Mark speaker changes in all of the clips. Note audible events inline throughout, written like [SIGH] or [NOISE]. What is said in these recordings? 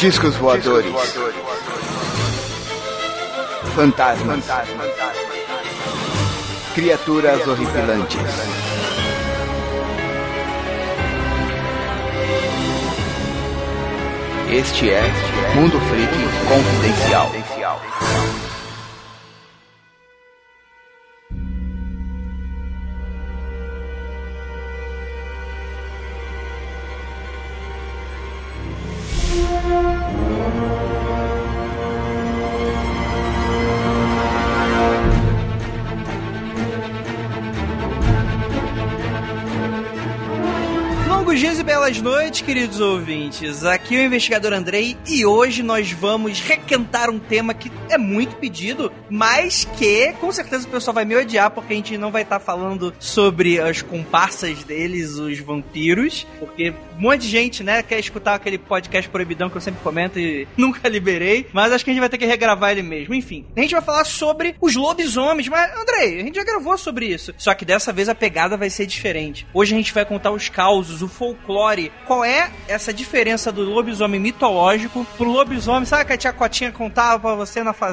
Speaker 1: Discos voadores. Fantasmas. Criaturas horripilantes. Este é Mundo Freak Confidencial.
Speaker 2: Noites, queridos ouvintes. Aqui é o investigador Andrei e hoje nós vamos requentar um tema que é muito pedido, mas que com certeza o pessoal vai me odiar porque a gente não vai estar falando sobre as comparsas deles, os vampiros, porque um monte de gente, né, quer escutar aquele podcast proibidão que eu sempre comento e [LAUGHS] nunca liberei, mas acho que a gente vai ter que regravar ele mesmo. Enfim, a gente vai falar sobre os lobisomens, mas Andrei, a gente já gravou sobre isso. Só que dessa vez a pegada vai ser diferente. Hoje a gente vai contar os causos, o folclore. Qual é essa diferença do lobisomem mitológico pro lobisomem? Sabe que a tia Cotinha contava pra você na fazenda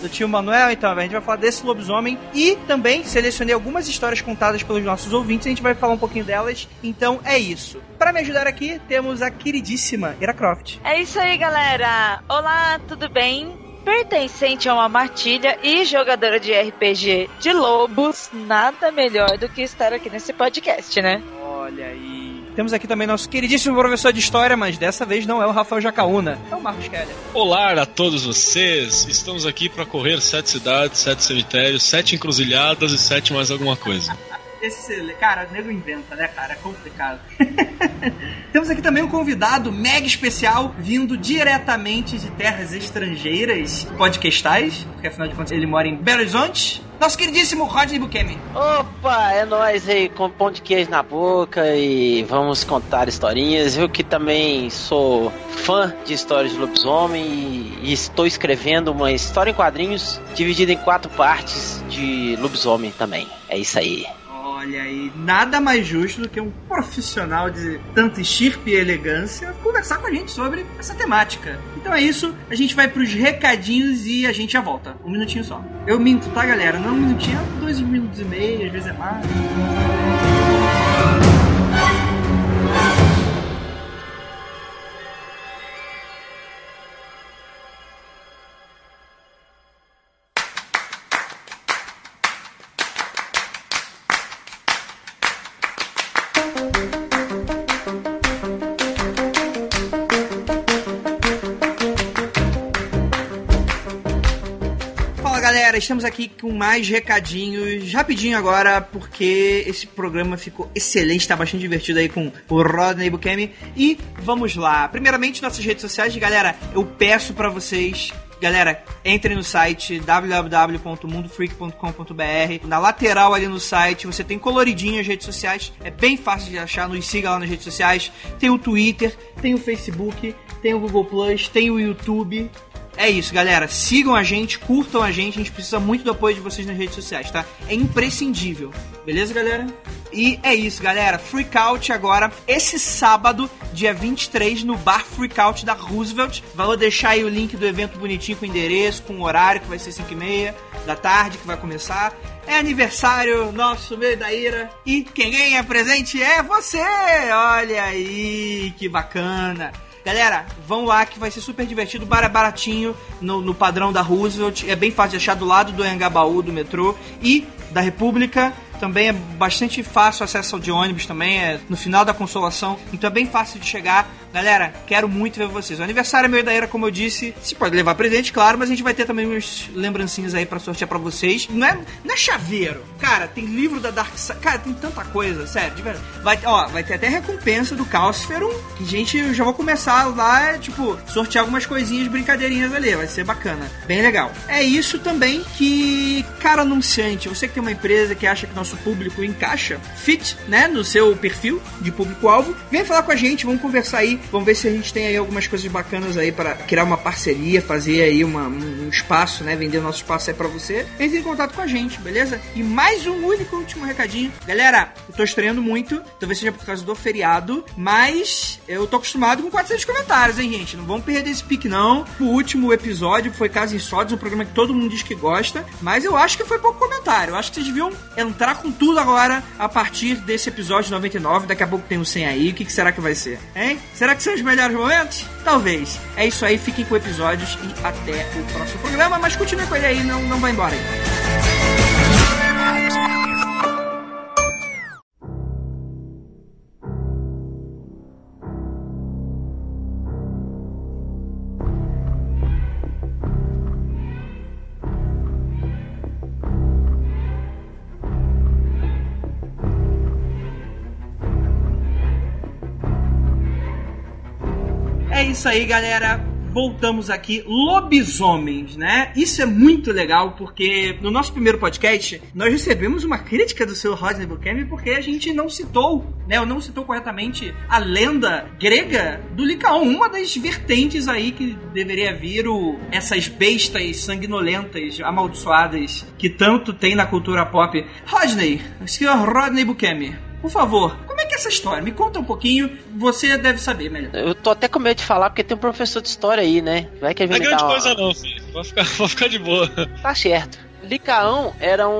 Speaker 2: do tio Manuel? Então, a gente vai falar desse lobisomem e também selecionei algumas histórias contadas pelos nossos ouvintes. A gente vai falar um pouquinho delas. Então é isso. Para me ajudar aqui, temos a queridíssima Ira Croft.
Speaker 3: É isso aí, galera. Olá, tudo bem? Pertencente a uma matilha e jogadora de RPG de lobos, nada melhor do que estar aqui nesse podcast, né?
Speaker 2: Olha aí. Temos aqui também nosso queridíssimo professor de história, mas dessa vez não é o Rafael Jacaúna, é o Marcos Keller.
Speaker 4: Olá a todos vocês! Estamos aqui para correr sete cidades, sete cemitérios, sete encruzilhadas e sete mais alguma coisa.
Speaker 2: Esse, cara, o nego inventa, né, cara? É complicado. [LAUGHS] Temos aqui também um convidado mega especial, vindo diretamente de terras estrangeiras, podcastais, porque afinal de contas ele mora em Belo Horizonte. Nosso queridíssimo Rodney Bukemi.
Speaker 5: Opa, é nóis aí, com pão de queijo na boca e vamos contar historinhas. Eu que também sou fã de histórias de lobisomem e estou escrevendo uma história em quadrinhos dividida em quatro partes de lobisomem também. É isso aí.
Speaker 2: Olha aí, nada mais justo do que um profissional de tanta estirpe e elegância conversar com a gente sobre essa temática. Então é isso, a gente vai pros recadinhos e a gente já volta. Um minutinho só. Eu minto, tá, galera? Não um minutinho, é dois minutos e meio, às vezes é mais. Estamos aqui com mais recadinhos, rapidinho agora, porque esse programa ficou excelente, tá bastante divertido aí com o Rodney Bukemi. E vamos lá, primeiramente nossas redes sociais, galera, eu peço pra vocês Galera, entrem no site www.mundofreak.com.br. Na lateral ali no site você tem coloridinho as redes sociais. É bem fácil de achar. Nos siga lá nas redes sociais. Tem o Twitter, tem o Facebook, tem o Google Plus, tem o YouTube. É isso, galera. Sigam a gente, curtam a gente. A gente precisa muito do apoio de vocês nas redes sociais, tá? É imprescindível. Beleza, galera? E é isso, galera. Freakout agora, esse sábado, dia 23, no Bar Freakout da Roosevelt. Vou deixar aí o link do evento bonitinho com endereço, com o horário, que vai ser 5 e meia da tarde, que vai começar. É aniversário nosso, meio da ira. E quem ganha presente é você! Olha aí, que bacana. Galera, vão lá que vai ser super divertido. É baratinho no, no padrão da Roosevelt. É bem fácil de achar do lado do Anhangabaú, do metrô. E da República. Também é bastante fácil acesso de ônibus também, é no final da consolação, então é bem fácil de chegar. Galera, quero muito ver vocês. O aniversário é meio da era, como eu disse. Você pode levar presente, claro, mas a gente vai ter também umas lembrancinhas aí pra sortear pra vocês. Não é, não é chaveiro. Cara, tem livro da Dark Side. Cara, tem tanta coisa, sério, de verdade. Vai, ó, vai ter até recompensa do Calciferum, que gente, eu já vou começar lá, tipo, sortear algumas coisinhas, brincadeirinhas ali. Vai ser bacana. Bem legal. É isso também que, cara anunciante, você que tem uma empresa que acha que nosso público encaixa, fit, né, no seu perfil de público-alvo, vem falar com a gente, vamos conversar aí, vamos ver se a gente tem aí algumas coisas bacanas aí para criar uma parceria, fazer aí uma, um espaço, né, vender o nosso espaço aí pra você. Entre em contato com a gente, beleza? E mais um único último recadinho. Galera, eu tô estreando muito, talvez seja por causa do feriado, mas eu tô acostumado com 400 comentários, hein, gente? Não vamos perder esse pique, não. O último episódio foi Casa em Sódios, um programa que todo mundo diz que gosta, mas eu acho que foi pouco comentário. Eu acho que vocês deviam entrar com tudo agora a partir desse episódio 99. Daqui a pouco tem o 100 aí. O que, que será que vai ser? Hein? Será que são os melhores momentos? Talvez. É isso aí, fiquem com episódios e até o próximo programa. Mas continue com ele aí, não, não vai embora aí. Isso aí, galera. Voltamos aqui, lobisomens, né? Isso é muito legal porque no nosso primeiro podcast nós recebemos uma crítica do seu Rodney Bukemi porque a gente não citou, né? Ou não citou corretamente a lenda grega do Licaon, uma das vertentes aí que deveria vir o, essas bestas sanguinolentas, amaldiçoadas que tanto tem na cultura pop. Rodney, o senhor Rodney Bukemi, por favor, que é essa história? Me conta um pouquinho, você deve saber melhor.
Speaker 5: Eu tô até com medo de falar porque tem um professor de história aí, né? Vai que ele
Speaker 4: Não é grande
Speaker 5: dar uma-
Speaker 4: coisa não, filho. Vai ficar, [LAUGHS] vai ficar de boa.
Speaker 5: Tá certo. Licaão era um,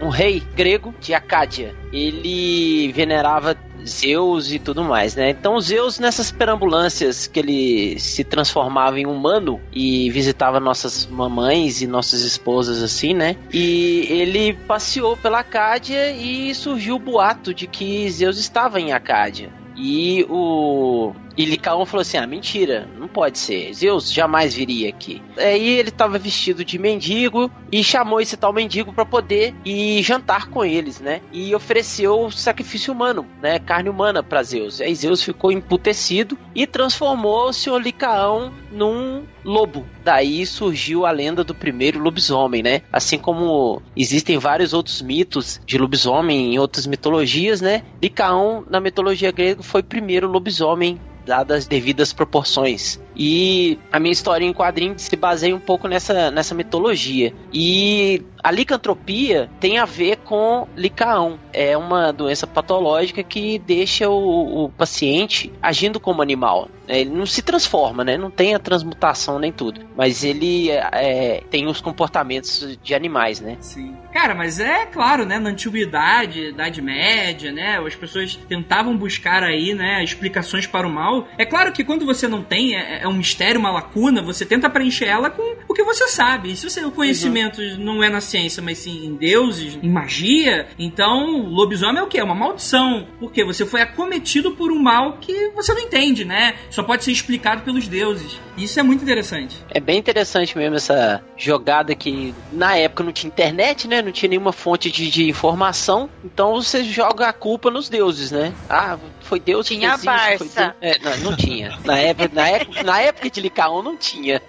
Speaker 5: um, um rei grego de Acádia. Ele venerava Zeus e tudo mais, né? Então Zeus nessas perambulâncias que ele se transformava em humano e visitava nossas mamães e nossas esposas assim, né? E ele passeou pela Acádia e surgiu o boato de que Zeus estava em Acádia. E o e Licaon falou assim: Ah, mentira, não pode ser. Zeus jamais viria aqui. Aí ele estava vestido de mendigo e chamou esse tal mendigo para poder ir jantar com eles, né? E ofereceu sacrifício humano, né? Carne humana para Zeus. Aí Zeus ficou emputecido e transformou o senhor Licaão num lobo. Daí surgiu a lenda do primeiro lobisomem, né? Assim como existem vários outros mitos de lobisomem em outras mitologias, né? Licaão, na mitologia grega, foi o primeiro lobisomem dadas as devidas proporções. E a minha história em quadrinho se baseia um pouco nessa, nessa mitologia. E a licantropia tem a ver com licaão. É uma doença patológica que deixa o, o paciente agindo como animal. É, Ele não se transforma, né? Não tem a transmutação nem tudo. Mas ele é, tem os comportamentos de animais, né?
Speaker 2: Sim. Cara, mas é claro, né? Na antiguidade, Idade Média, né? As pessoas tentavam buscar aí, né? Explicações para o mal. É claro que quando você não tem, é, é um mistério, uma lacuna, você tenta preencher ela com o que você sabe. E se você, o conhecimento não é na ciência, mas sim em deuses, em magia, então lobisomem é o quê? É uma maldição. Porque você foi acometido por um mal que você não entende, né? Só pode ser explicado pelos deuses. Isso é muito interessante.
Speaker 5: É bem interessante mesmo essa jogada que na época não tinha internet, né? Não tinha nenhuma fonte de, de informação. Então você joga a culpa nos deuses, né? Ah, foi Deus que
Speaker 3: Tinha
Speaker 5: fez isso, foi
Speaker 3: Barça.
Speaker 5: Deus- É, não, não tinha. Na época, na época, na época de Licaon não tinha. [LAUGHS]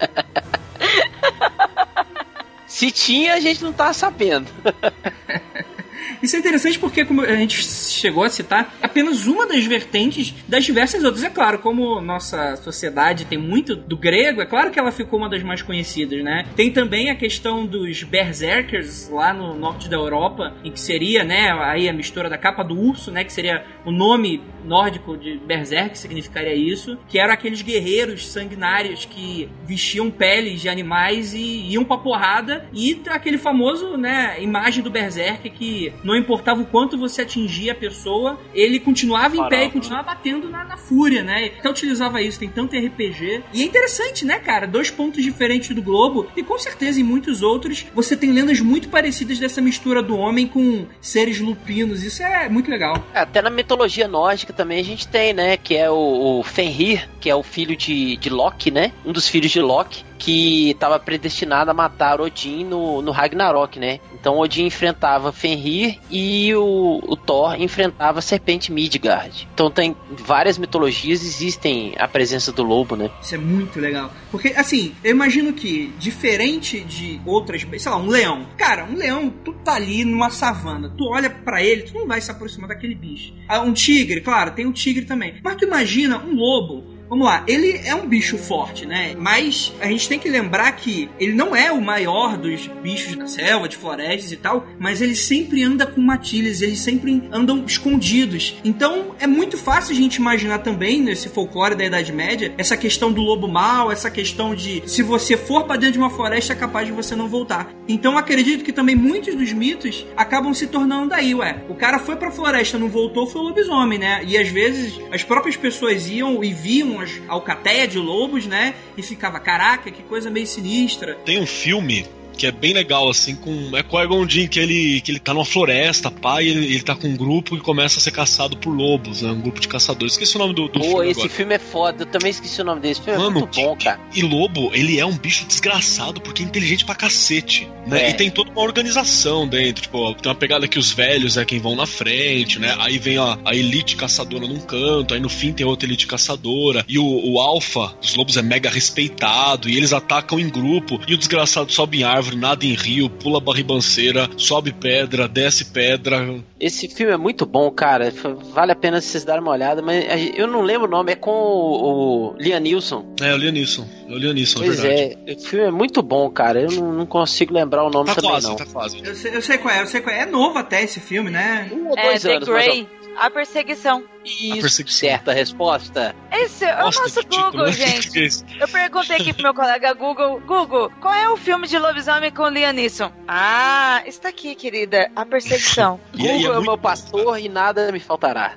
Speaker 5: Se tinha, a gente não tá sabendo. [LAUGHS]
Speaker 2: Isso é interessante porque, como a gente chegou a citar, apenas uma das vertentes das diversas outras. É claro, como nossa sociedade tem muito do grego, é claro que ela ficou uma das mais conhecidas, né? Tem também a questão dos berserkers lá no norte da Europa, em que seria, né, aí a mistura da capa do urso, né, que seria o nome nórdico de berserk, significaria isso, que eram aqueles guerreiros sanguinários que vestiam peles de animais e iam pra porrada, e aquele famoso, né, imagem do berserk que não importava o quanto você atingia a pessoa, ele continuava em pé e
Speaker 5: Parava.
Speaker 2: continuava batendo na, na fúria, né? Até utilizava isso, tem tanto RPG. E é interessante, né, cara? Dois pontos diferentes do globo, e com certeza em muitos outros você tem lendas muito parecidas dessa mistura do homem com seres lupinos. Isso é muito legal.
Speaker 5: É, Até na mitologia nórdica também a gente tem, né? Que é o, o Fenrir, que é o filho de, de Loki, né? Um dos filhos de Loki. Que estava predestinado a matar Odin no, no Ragnarok, né? Então Odin enfrentava Fenrir e o, o Thor enfrentava a serpente Midgard. Então tem várias mitologias existem a presença do lobo, né?
Speaker 2: Isso é muito legal. Porque, assim, eu imagino que, diferente de outras, sei lá, um leão. Cara, um leão, tu tá ali numa savana, tu olha para ele, tu não vai se aproximar daquele bicho. Ah, um tigre, claro, tem um tigre também. Mas tu imagina um lobo Vamos lá, ele é um bicho forte, né? Mas a gente tem que lembrar que ele não é o maior dos bichos da selva, de florestas e tal, mas ele sempre anda com matilhas, eles sempre andam escondidos. Então é muito fácil a gente imaginar também nesse folclore da Idade Média essa questão do lobo mau, essa questão de se você for para dentro de uma floresta é capaz de você não voltar. Então acredito que também muitos dos mitos acabam se tornando daí, ué. O cara foi pra floresta, não voltou, foi o lobisomem, né? E às vezes as próprias pessoas iam e viam as alcateia de lobos, né? E ficava, caraca, que coisa meio sinistra.
Speaker 4: Tem um filme que é bem legal, assim, com. É Qui-Gon Jinn, que ele, que ele tá numa floresta, e ele, ele tá com um grupo e começa a ser caçado por lobos, né? Um grupo de caçadores. Esqueci o nome do, do
Speaker 5: Pô,
Speaker 4: filme.
Speaker 5: esse
Speaker 4: agora.
Speaker 5: filme é foda, eu também esqueci o nome desse filme,
Speaker 4: Mano,
Speaker 5: é muito bom, cara.
Speaker 4: E lobo, ele é um bicho desgraçado porque é inteligente pra cacete, né?
Speaker 5: É.
Speaker 4: E tem toda uma organização dentro, tipo, tem uma pegada que os velhos é quem vão na frente, né? Aí vem a, a elite caçadora num canto, aí no fim tem outra elite caçadora, e o, o alfa dos lobos é mega respeitado, e eles atacam em grupo, e o desgraçado sobe em árvore, nada em rio, pula barribanceira, sobe pedra, desce pedra.
Speaker 5: Esse filme é muito bom, cara. Vale a pena vocês darem uma olhada, mas eu não lembro o nome, é com o, o Liam Neeson.
Speaker 4: É, eu li nisso, eu li nisso, é
Speaker 5: Pois
Speaker 4: verdade.
Speaker 5: é, o filme é muito bom, cara. Eu não, não consigo lembrar o nome
Speaker 4: Tá
Speaker 5: também,
Speaker 4: quase,
Speaker 5: não.
Speaker 4: tá quase.
Speaker 2: Eu sei, eu sei qual é, eu sei qual é. É novo até esse filme, né?
Speaker 5: Um ou
Speaker 3: É,
Speaker 5: dois
Speaker 3: The
Speaker 5: anos,
Speaker 3: Grey, a perseguição.
Speaker 5: Isso,
Speaker 4: perseguição.
Speaker 5: certa resposta.
Speaker 3: Esse é o
Speaker 4: Nossa,
Speaker 3: nosso
Speaker 4: que título,
Speaker 3: Google,
Speaker 4: né?
Speaker 3: gente. [LAUGHS]
Speaker 4: É?
Speaker 3: Eu perguntei aqui pro meu colega Google, Google, qual é o filme de lobisomem com Liam Neeson? Ah, está aqui, querida, A Perseguição. [LAUGHS]
Speaker 4: É
Speaker 5: Google é, o
Speaker 4: muito
Speaker 5: meu pastor e nada me faltará.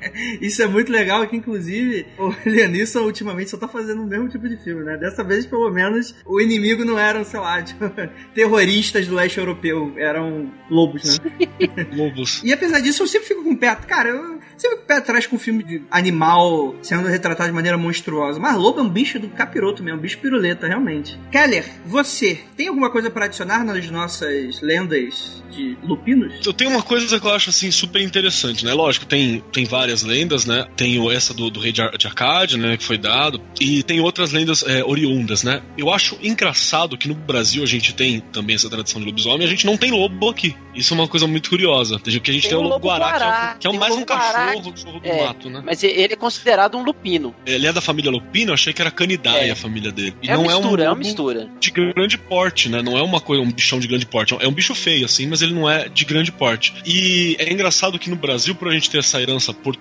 Speaker 5: [LAUGHS]
Speaker 2: Isso é muito legal, que inclusive o [LAUGHS] Lianisson ultimamente só tá fazendo o mesmo tipo de filme, né? Dessa vez, pelo menos, o inimigo não eram, sei lá, [LAUGHS] tipo, terroristas do leste europeu, eram lobos, né?
Speaker 4: Lobos.
Speaker 2: E apesar disso, eu sempre fico com o pé. Cara, eu sempre fico com o pé atrás com filme de animal sendo retratado de maneira monstruosa. Mas lobo é um bicho do capiroto mesmo, um bicho piruleta, realmente. Keller, você tem alguma coisa pra adicionar nas nossas lendas de lupinos?
Speaker 4: Eu tenho uma coisa que eu acho assim super interessante, né? Lógico, tem, tem várias lendas, né? Tem o- essa do, do rei de Ar- de Arcádia, né? Que foi dado. E tem outras lendas é, oriundas, né? Eu acho engraçado que no Brasil a gente tem também essa tradição de lobisomem a gente não tem lobo aqui. Isso é uma coisa muito curiosa. Porque a gente tem,
Speaker 5: Tem
Speaker 4: o
Speaker 5: o
Speaker 4: lobo guará, que é,
Speaker 5: guará,
Speaker 4: que é um
Speaker 5: tem o
Speaker 4: mais um
Speaker 5: lobo guará
Speaker 4: cachorro, cachorro do
Speaker 5: É,
Speaker 4: mato, né?
Speaker 5: Mas ele é considerado um lupino.
Speaker 4: Ele é da família Lupino, eu achei que era Canidae
Speaker 5: É.
Speaker 4: a família dele. E
Speaker 5: é
Speaker 4: não
Speaker 5: uma mistura,
Speaker 4: é
Speaker 5: é
Speaker 4: um
Speaker 5: uma
Speaker 4: lobo
Speaker 5: mistura.
Speaker 4: de grande porte, né? Não é uma coisa, um bichão de grande porte. É um bicho feio, assim, mas ele não é de grande porte. E é engraçado que no Brasil, por a gente ter essa herança portuguesa,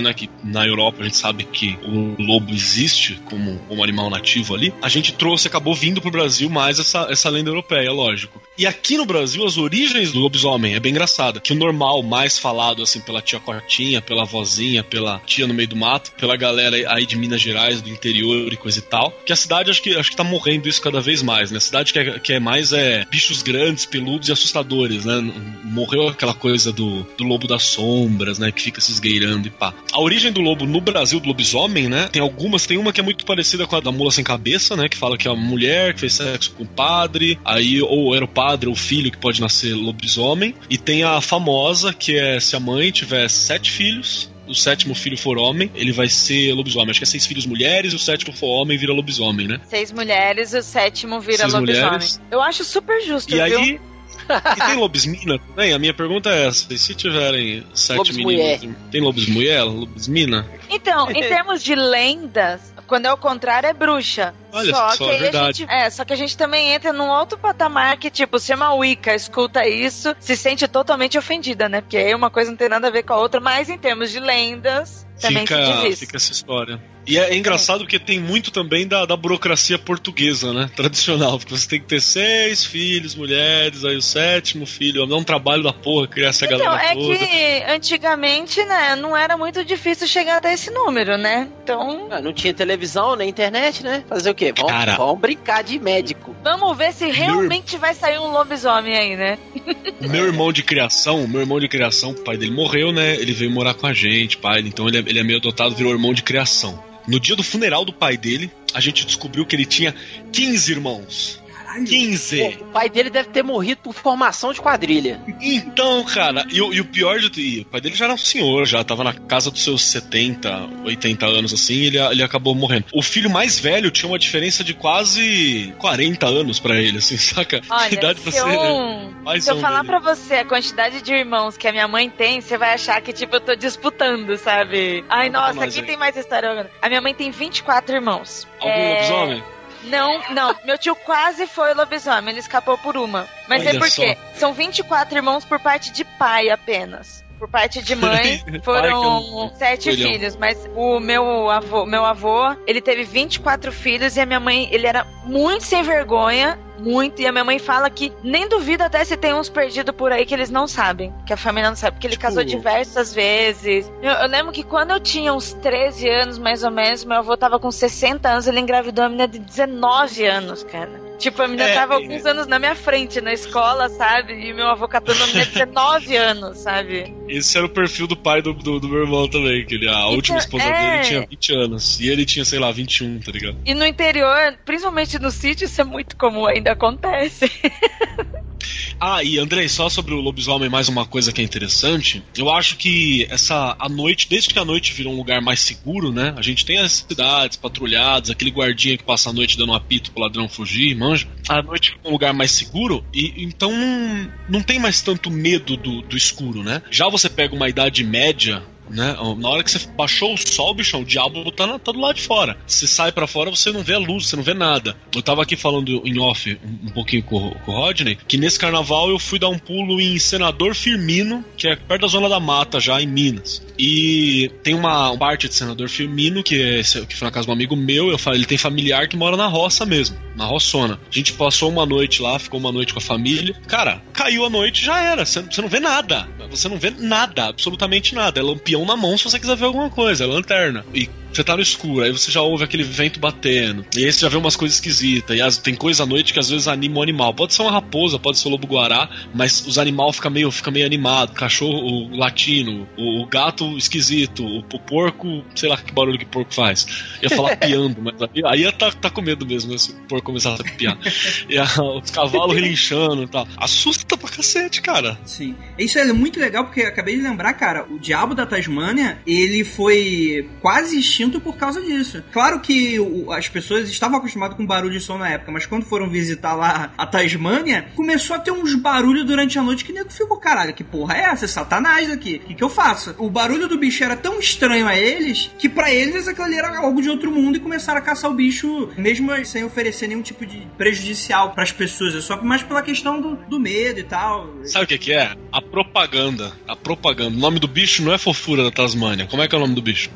Speaker 4: né? Que na Europa a gente sabe que o lobo existe como um animal nativo ali. A gente trouxe, acabou vindo pro Brasil mais essa, essa lenda europeia, lógico. E aqui no Brasil, as origens do lobisomem é bem engraçada. Que o normal, mais falado, assim, pela tia Cotinha, pela vozinha, pela tia no meio do mato, pela galera aí de Minas Gerais, do interior e coisa e tal. Que a cidade acho que, acho que tá morrendo isso cada vez mais, né? A cidade que é, que é mais é bichos grandes, peludos e assustadores, né? Morreu aquela coisa do, do lobo das sombras, né? Que fica se esgueirando e pá. A origem do lobo no Brasil, do lobisomem, né? Tem algumas, tem uma que é muito parecida com a da mula sem cabeça, né? Que fala que é uma mulher que fez sexo com o padre, aí ou era o padre ou o filho que pode nascer lobisomem. E tem a famosa, que é se a mãe tiver sete filhos, o sétimo filho for homem, ele vai ser lobisomem. Acho que é seis filhos mulheres, o sétimo for homem vira lobisomem, né?
Speaker 3: Seis mulheres, o sétimo vira
Speaker 4: Seis
Speaker 3: lobisomem.
Speaker 4: mulheres.
Speaker 3: Eu acho super justo,
Speaker 4: E
Speaker 3: viu?
Speaker 4: aí. E tem lobismina também? A minha pergunta é essa: e se tiverem sete
Speaker 5: Lobos
Speaker 4: meninos, tem lobismulher, lobismina?
Speaker 3: Então, em [LAUGHS] termos de lendas, quando é o contrário, é bruxa.
Speaker 4: Olha
Speaker 3: só,
Speaker 4: só,
Speaker 3: que
Speaker 4: é verdade.
Speaker 3: gente, é, só que a gente também entra num outro patamar que, tipo, se uma Wicca escuta isso, se sente totalmente ofendida, né? Porque aí uma coisa não tem nada a ver com a outra, mas em termos de lendas, também se diz
Speaker 4: Fica,
Speaker 3: isso.
Speaker 4: fica essa história. E é, é engraçado porque tem muito também da, da burocracia portuguesa, né? [LAUGHS] Tradicional. Porque você tem que ter seis filhos, mulheres, aí o sétimo filho. Dá um trabalho da porra criar essa
Speaker 3: Então,
Speaker 4: galera
Speaker 3: é
Speaker 4: toda.
Speaker 3: que antigamente, né, não era muito difícil chegar até esse número, né? Então,
Speaker 5: Ah, não tinha televisão, nem internet, né? Fazer o quê? Vamos,
Speaker 4: Cara.
Speaker 5: vamos brincar de médico.
Speaker 3: vamos ver se realmente vai sair um lobisomem aí, né?
Speaker 4: Meu irmão de criação, o meu irmão de criação, o pai dele morreu, né? Ele veio morar com a gente, pai. Então ele é, ele é meio adotado, virou irmão de criação. No dia do funeral do pai dele, a gente descobriu que ele tinha 15 irmãos.
Speaker 2: Caralho.
Speaker 4: 15!
Speaker 5: O pai dele deve ter morrido por formação de quadrilha.
Speaker 4: Então, cara, e, o- e o pior de tudo, o pai dele já era um senhor, já tava na casa dos seus 70, 80 anos, assim, ele, ele acabou morrendo. O filho mais velho tinha uma diferença de quase 40 anos pra ele, assim, [LAUGHS] saca?
Speaker 3: Olha,
Speaker 4: Idade pra
Speaker 3: se
Speaker 4: ser
Speaker 3: eu,
Speaker 4: mais
Speaker 3: se eu
Speaker 4: um
Speaker 3: falar
Speaker 4: dele.
Speaker 3: pra você a quantidade de irmãos que a minha mãe tem, você vai achar que, tipo, eu tô disputando, sabe? Ai, nossa,
Speaker 4: nós
Speaker 3: quem
Speaker 4: aí.
Speaker 3: tem mais história? A minha mãe tem 24 irmãos.
Speaker 4: Algum
Speaker 3: É,
Speaker 4: lobisomem?
Speaker 3: Não, não. Meu tio quase foi lobisomem, ele escapou por uma. Mas é
Speaker 4: Olha
Speaker 3: porque são 24 irmãos por parte de pai apenas. Por parte de mãe [LAUGHS] foram
Speaker 4: um
Speaker 3: sete filhos, mas o meu avô, meu avô, ele teve 24 filhos e a minha mãe, ele era muito sem vergonha, muito, e a minha mãe fala que nem duvida até se tem uns perdidos por aí que eles não sabem, que a família não sabe, porque ele
Speaker 4: Tipo-
Speaker 3: casou diversas vezes. Eu, eu lembro que quando eu tinha uns 13 anos, mais ou menos, meu avô tava com 60 anos, ele engravidou uma menina de 19 anos, cara. Tipo, a menina
Speaker 4: É,
Speaker 3: tava
Speaker 4: é.
Speaker 3: alguns anos na minha frente na escola, sabe? E meu avô catando uma menina de 19 anos, sabe?
Speaker 4: Esse era o perfil do pai do, do, do meu irmão também, que ele, a última esposa
Speaker 3: é.
Speaker 4: dele tinha 20 anos, e ele tinha, sei lá, 21, tá ligado?
Speaker 3: E no interior, principalmente no sítio, isso é muito comum, ainda acontece. [LAUGHS]
Speaker 4: Ah, e Andrei, só sobre o lobisomem, mais uma coisa que é interessante. Eu acho que essa a noite, desde que a noite virou um lugar mais seguro, né? A gente tem as cidades patrulhadas, aquele guardinha que passa a noite dando um apito pro ladrão fugir, manja. A noite ficou um lugar mais seguro e então não, não tem mais tanto medo do, do escuro, né? Já você pega uma idade média né? Na hora que você baixou o sol, bichão, o diabo tá, na- tá do lado de fora. Você sai pra fora, você não vê a luz, você não vê nada. Eu tava aqui falando em off um, um pouquinho com, com o Rodney, que nesse carnaval eu fui dar um pulo em Senador Firmino, que é perto da Zona da Mata, já em Minas. E tem uma parte de Senador Firmino, que, é, que foi na casa de um amigo meu, eu falei, ele tem familiar que mora na roça mesmo, na roçona. A gente passou uma noite lá, ficou uma noite com a família. Cara, caiu a noite, já era. Você não vê nada. Você não vê nada, absolutamente nada. É lampião na mão se você quiser ver alguma coisa, lanterna. E você tá no escuro, aí você já ouve aquele vento batendo. E aí você já vê umas coisas esquisitas. E as- tem coisa à noite que às vezes anima o animal. Pode ser uma raposa, pode ser o lobo guará, mas os animais ficam meio, fica meio animado. Cachorro o latino, o, o gato esquisito, o, o porco, sei lá que barulho que porco faz. Eu ia falar [LAUGHS] piando, mas aí, aí ia tá, tá com medo mesmo, né, se o porco começasse a piar. E a- os cavalos relinchando e tal. Assusta pra cacete, cara.
Speaker 2: Sim. Isso é muito legal porque acabei de lembrar, cara, o Diabo da Tasmânia, ele foi quase extinto por causa disso. Claro que as pessoas estavam acostumadas com barulho de som na época, mas quando foram visitar lá a Tasmânia, começou a ter uns barulhos durante a noite que nego ficou, caralho, que porra é essa? É Satanás aqui. O que, que eu faço? O barulho do bicho era tão estranho a eles que pra eles aquilo ali era algo de outro mundo e começaram a caçar o bicho, mesmo sem oferecer nenhum tipo de prejudicial pras pessoas. É só mais pela questão do, do medo e tal.
Speaker 4: Sabe o que, que é? A propaganda. A propaganda. O nome do bicho não é fofura da Tasmânia. Como é que é o nome do bicho?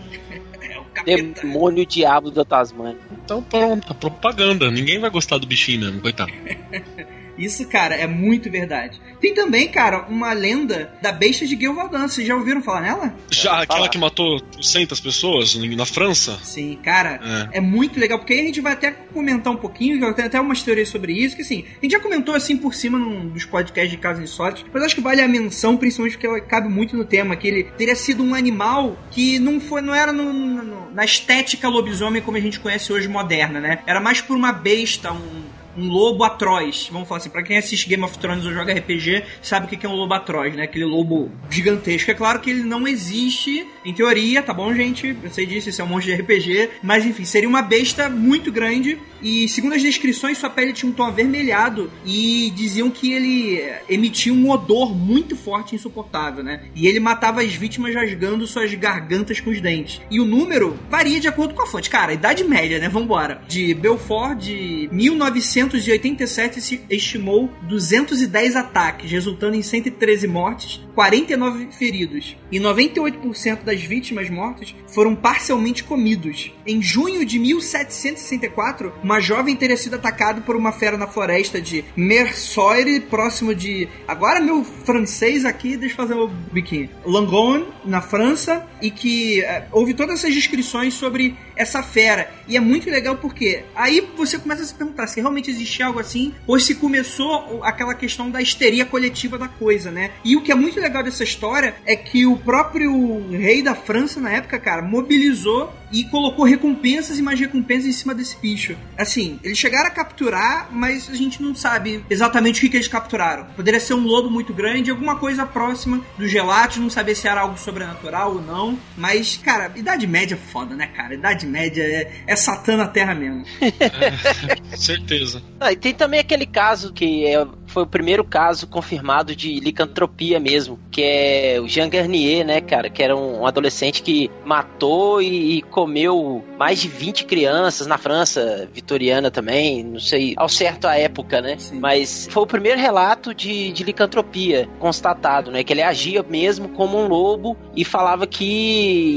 Speaker 2: Capeta.
Speaker 5: Demônio diabo da Tasmânia.
Speaker 4: Então pronto, a propaganda. Ninguém vai gostar do bichinho mesmo, coitado. [LAUGHS]
Speaker 2: Isso, cara, é muito verdade. Tem também, cara, uma lenda da besta de Gilvaldan. Vocês já ouviram falar nela?
Speaker 4: Já aquela
Speaker 5: falar.
Speaker 4: que matou 200 pessoas na França?
Speaker 2: Sim, cara, é. muito legal, porque aí a gente vai até comentar um pouquinho, que eu tenho até umas teorias sobre isso, que assim, a gente já comentou assim por cima num dos podcasts de Casos Insólitos, mas acho que vale a menção, principalmente porque ela cabe muito no tema, que ele teria sido um animal que não foi, não era no- no- no- na estética lobisomem como a gente conhece hoje moderna, né? Era mais por uma besta, um um lobo atroz. Vamos falar assim, pra quem assiste Game of Thrones ou joga RPG, sabe o que é um lobo atroz, né? Aquele lobo gigantesco. É claro que ele não existe, em teoria, tá bom, gente? Eu sei disso, isso é um monte de RPG. Mas enfim, seria uma besta muito grande. E segundo as descrições, sua pele tinha um tom avermelhado. E diziam que ele emitia um odor muito forte e insuportável, né? E ele matava as vítimas rasgando suas gargantas com os dentes. E o número varia de acordo com a fonte. Cara, idade média, né? Vambora. De Belfort, de 1987, se estimou 210 ataques, resultando em 113 mortes, 49 feridos. E 98% das vítimas mortas foram parcialmente comidos. Em junho de 1764, uma jovem teria sido atacada por uma fera na floresta de Mersoire, próximo de. Agora meu francês aqui, deixa eu fazer o biquinho. Langon, na França, e que eh, houve todas essas descrições sobre essa fera. E é muito legal porque aí você começa a se perguntar se realmente existia algo assim, ou se começou aquela questão da histeria coletiva da coisa, né? E o que é muito legal dessa história é que o próprio rei da França na época, cara, mobilizou e colocou recompensas e mais recompensas em cima desse bicho. Assim, eles chegaram a capturar, mas a gente não sabe exatamente o que, que eles capturaram. Poderia ser um lobo muito grande, alguma coisa próxima do gelato, não saber se era algo sobrenatural ou não. Mas, cara, Idade Média é foda, né, cara? Idade Média é, é Satã na Terra mesmo.
Speaker 4: É, certeza. [LAUGHS]
Speaker 5: Ah, e tem também aquele caso que é foi o primeiro caso confirmado de licantropia mesmo, que é o Jean Garnier, né, cara, que era um adolescente que matou e, comeu mais de 20 crianças na França vitoriana também, não sei ao certo a época, né, Sim. mas foi o primeiro relato de, de licantropia constatado, né, que ele agia mesmo como um lobo e falava que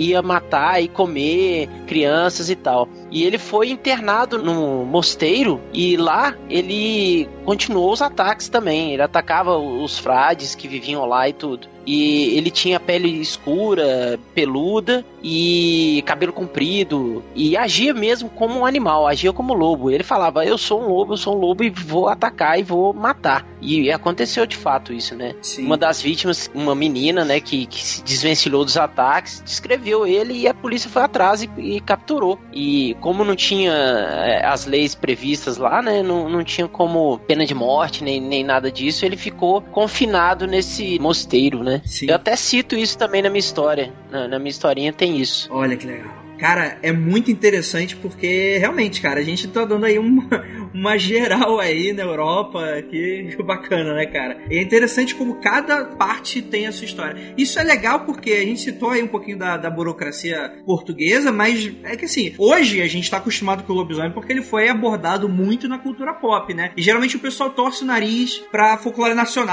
Speaker 5: ia matar e comer crianças e tal. E ele foi internado no mosteiro e lá ele continuou os ataques também. Ele atacava os frades que viviam lá e tudo. E ele tinha pele escura, peluda e cabelo comprido. E agia mesmo como um animal, agia como lobo. Ele falava: Eu sou um lobo, eu sou um lobo e vou atacar e vou matar. E aconteceu de fato isso, né? Sim. Uma das vítimas, uma menina, né, que, que se desvencilhou dos ataques, descreveu ele e a polícia foi atrás e, e capturou. E como não tinha é, as leis previstas lá, né, não, não tinha como pena de morte nem, nem nada disso, ele ficou confinado nesse mosteiro, né? Sim. Eu até cito isso também na minha história. Na, na minha historinha tem isso.
Speaker 2: Olha que legal. Cara, é muito interessante porque realmente, cara, a gente tá dando aí uma, uma geral aí na Europa, que [LAUGHS] bacana, né, cara? É interessante como cada parte tem a sua história. Isso é legal porque a gente citou aí um pouquinho da, da burocracia portuguesa, mas é que assim, hoje a gente tá acostumado com o lobisomem porque ele foi abordado muito na cultura pop, né? E geralmente o pessoal torce o nariz pra folclore nacional.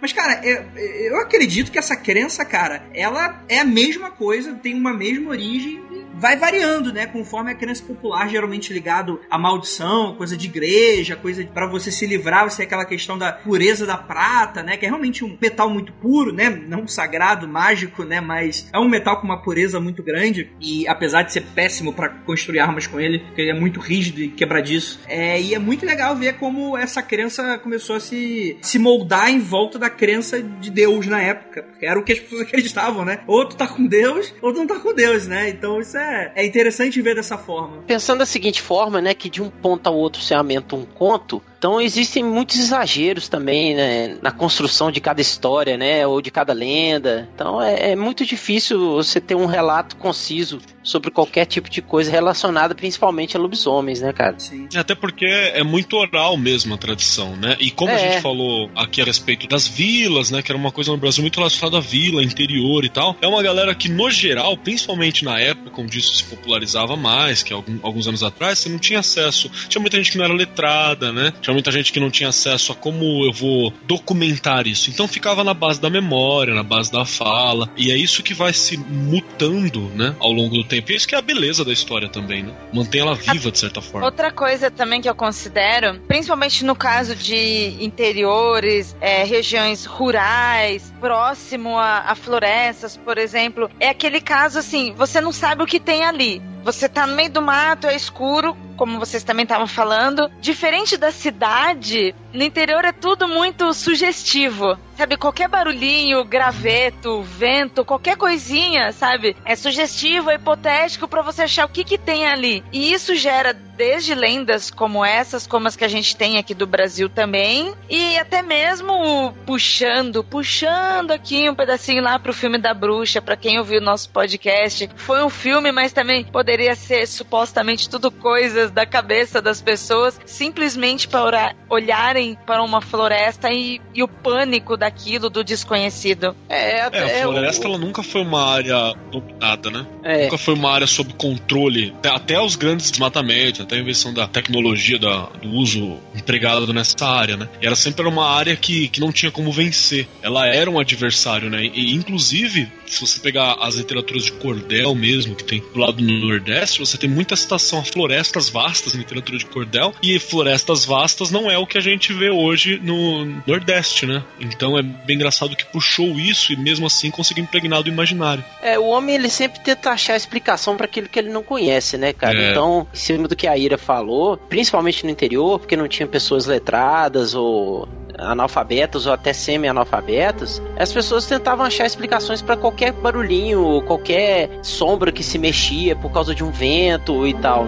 Speaker 2: Mas, cara, eu, eu acredito que essa crença, cara, ela é a mesma coisa, tem uma mesma origem vai variando, né? Conforme a crença popular, geralmente ligado à maldição, coisa de igreja, coisa para você se livrar, você tem aquela questão da pureza da prata, né? Que é realmente um metal muito puro, né? Não sagrado, mágico, né? Mas é um metal com uma pureza muito grande e apesar de ser péssimo para construir armas com ele, porque ele é muito rígido e quebradiço, é, e é muito legal ver como essa crença começou a se, se moldar em volta da crença de Deus na época, porque era o que as pessoas [LAUGHS] acreditavam, né? Ou tu tá com Deus, ou tu não tá com Deus, né? Então isso é é, interessante ver dessa forma.
Speaker 5: Pensando da seguinte forma, né, que de um ponto ao outro se aumenta um conto, então existem muitos exageros também, né, na construção de cada história, né, ou de cada lenda. Então é, é, muito difícil você ter um relato conciso sobre qualquer tipo de coisa relacionada principalmente a lobisomens, né, cara?
Speaker 4: Sim. Até porque é muito oral mesmo a tradição, né? E como é. a gente falou aqui a respeito das vilas, né, que era uma coisa no Brasil muito relacionada à vila, interior e tal, é uma galera que no geral, principalmente na época onde isso se popularizava mais, que alguns anos atrás, você não tinha acesso. Tinha muita gente que não era letrada, né? Tinha muita gente que não tinha acesso a como eu vou documentar isso. Então ficava na base da memória, na base da fala. E é isso que vai se mutando, né, ao longo do tempo. E isso que é a beleza da história também, né? Mantém ela viva, de certa forma.
Speaker 3: Outra coisa também que eu considero, principalmente no caso de interiores, é, regiões rurais, próximo a, a florestas, por exemplo, é aquele caso assim, você não sabe o que tem ali. Você tá no meio do mato, é escuro, como vocês também estavam falando. Diferente da cidade, no interior é tudo muito sugestivo. Sabe, qualquer barulhinho, graveto, vento, qualquer coisinha, sabe? É sugestivo, é hipotético para você achar o que que tem ali. E isso gera desde lendas como essas, como as que a gente tem aqui do Brasil também, e até mesmo puxando, puxando aqui um pedacinho lá pro filme da bruxa, para quem ouviu o nosso podcast. Foi um filme, mas também poderia ser supostamente tudo coisas da cabeça das pessoas, simplesmente para olharem para uma floresta e, e o pânico da daquilo, do desconhecido.
Speaker 4: É, é a floresta ela nunca foi uma área dominada, né? É. Nunca foi uma área sob controle. Até, até os grandes desmatamentos, até a invenção da tecnologia, da, do uso empregado nessa área, né? E ela sempre era uma área que, que não tinha como vencer. Ela era um adversário, né? E inclusive, se você pegar as literaturas de cordel mesmo, que tem do lado do Nordeste, você tem muita citação a florestas vastas na literatura de cordel, e florestas vastas não é o que a gente vê hoje no Nordeste, né? Então é bem engraçado que puxou isso e mesmo assim conseguiu impregnar do imaginário.
Speaker 5: É, o homem ele sempre tenta achar explicação para aquilo que ele não conhece, né, cara? É. Então, em cima do que a Ira falou, principalmente no interior, porque não tinha pessoas letradas ou analfabetos ou até semi-analfabetos, as pessoas tentavam achar explicações para qualquer barulhinho, qualquer sombra que se mexia por causa de um vento e tal.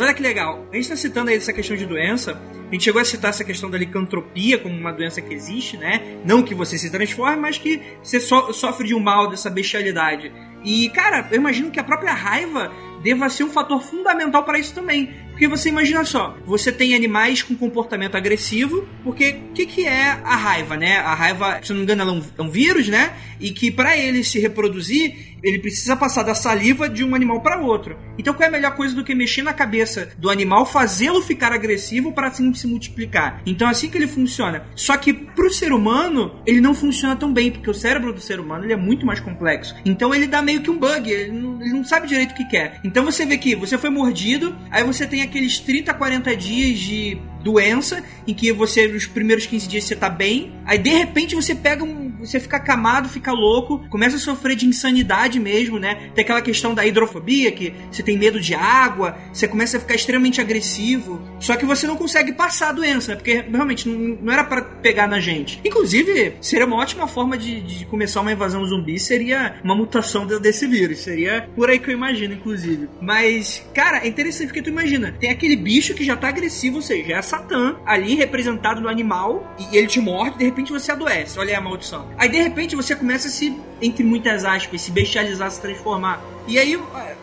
Speaker 2: Mas olha que legal, a gente está citando aí essa questão de doença, a gente chegou a citar essa questão da licantropia como uma doença que existe, né? Não que você se transforme, mas que você so sofre de um mal dessa bestialidade. E, cara, eu imagino que a própria raiva deva ser um fator fundamental para isso também. Porque você imagina só, você tem animais com comportamento agressivo, porque o que, que é a raiva, né? A raiva, se não me engano, ela é um, é um vírus, né? E que para ele se reproduzir, ele precisa passar da saliva de um animal para outro. Então qual é a melhor coisa do que mexer na cabeça do animal, fazê-lo ficar agressivo para assim se multiplicar? Então é assim que ele funciona. Só que pro ser humano, ele não funciona tão bem, porque o cérebro do ser humano ele é muito mais complexo. Então ele dá meio que um bug, ele não, ele não sabe direito o que quer. Então você vê que você foi mordido, aí você tem aqueles 30, 40 dias de doença, em que você, nos primeiros 15 dias, você tá bem, aí de repente você pega um. Você fica acamado, fica louco, começa a sofrer de insanidade mesmo, né? Tem aquela questão da hidrofobia, que você tem medo de água, você começa a ficar extremamente agressivo. Só que você não consegue passar a doença, né? Porque realmente não, não era para pegar na gente. Inclusive, seria uma ótima forma de, de, começar uma invasão zumbi, seria uma mutação desse vírus. Seria por aí que eu imagino, inclusive. Mas, cara, é interessante porque tu imagina, tem aquele bicho que já tá agressivo, ou seja, é Satã ali representado no animal e ele te morde, de repente você adoece. Olha aí a maldição. Aí de repente você começa a se, entre muitas aspas, se bestializar, se transformar. E aí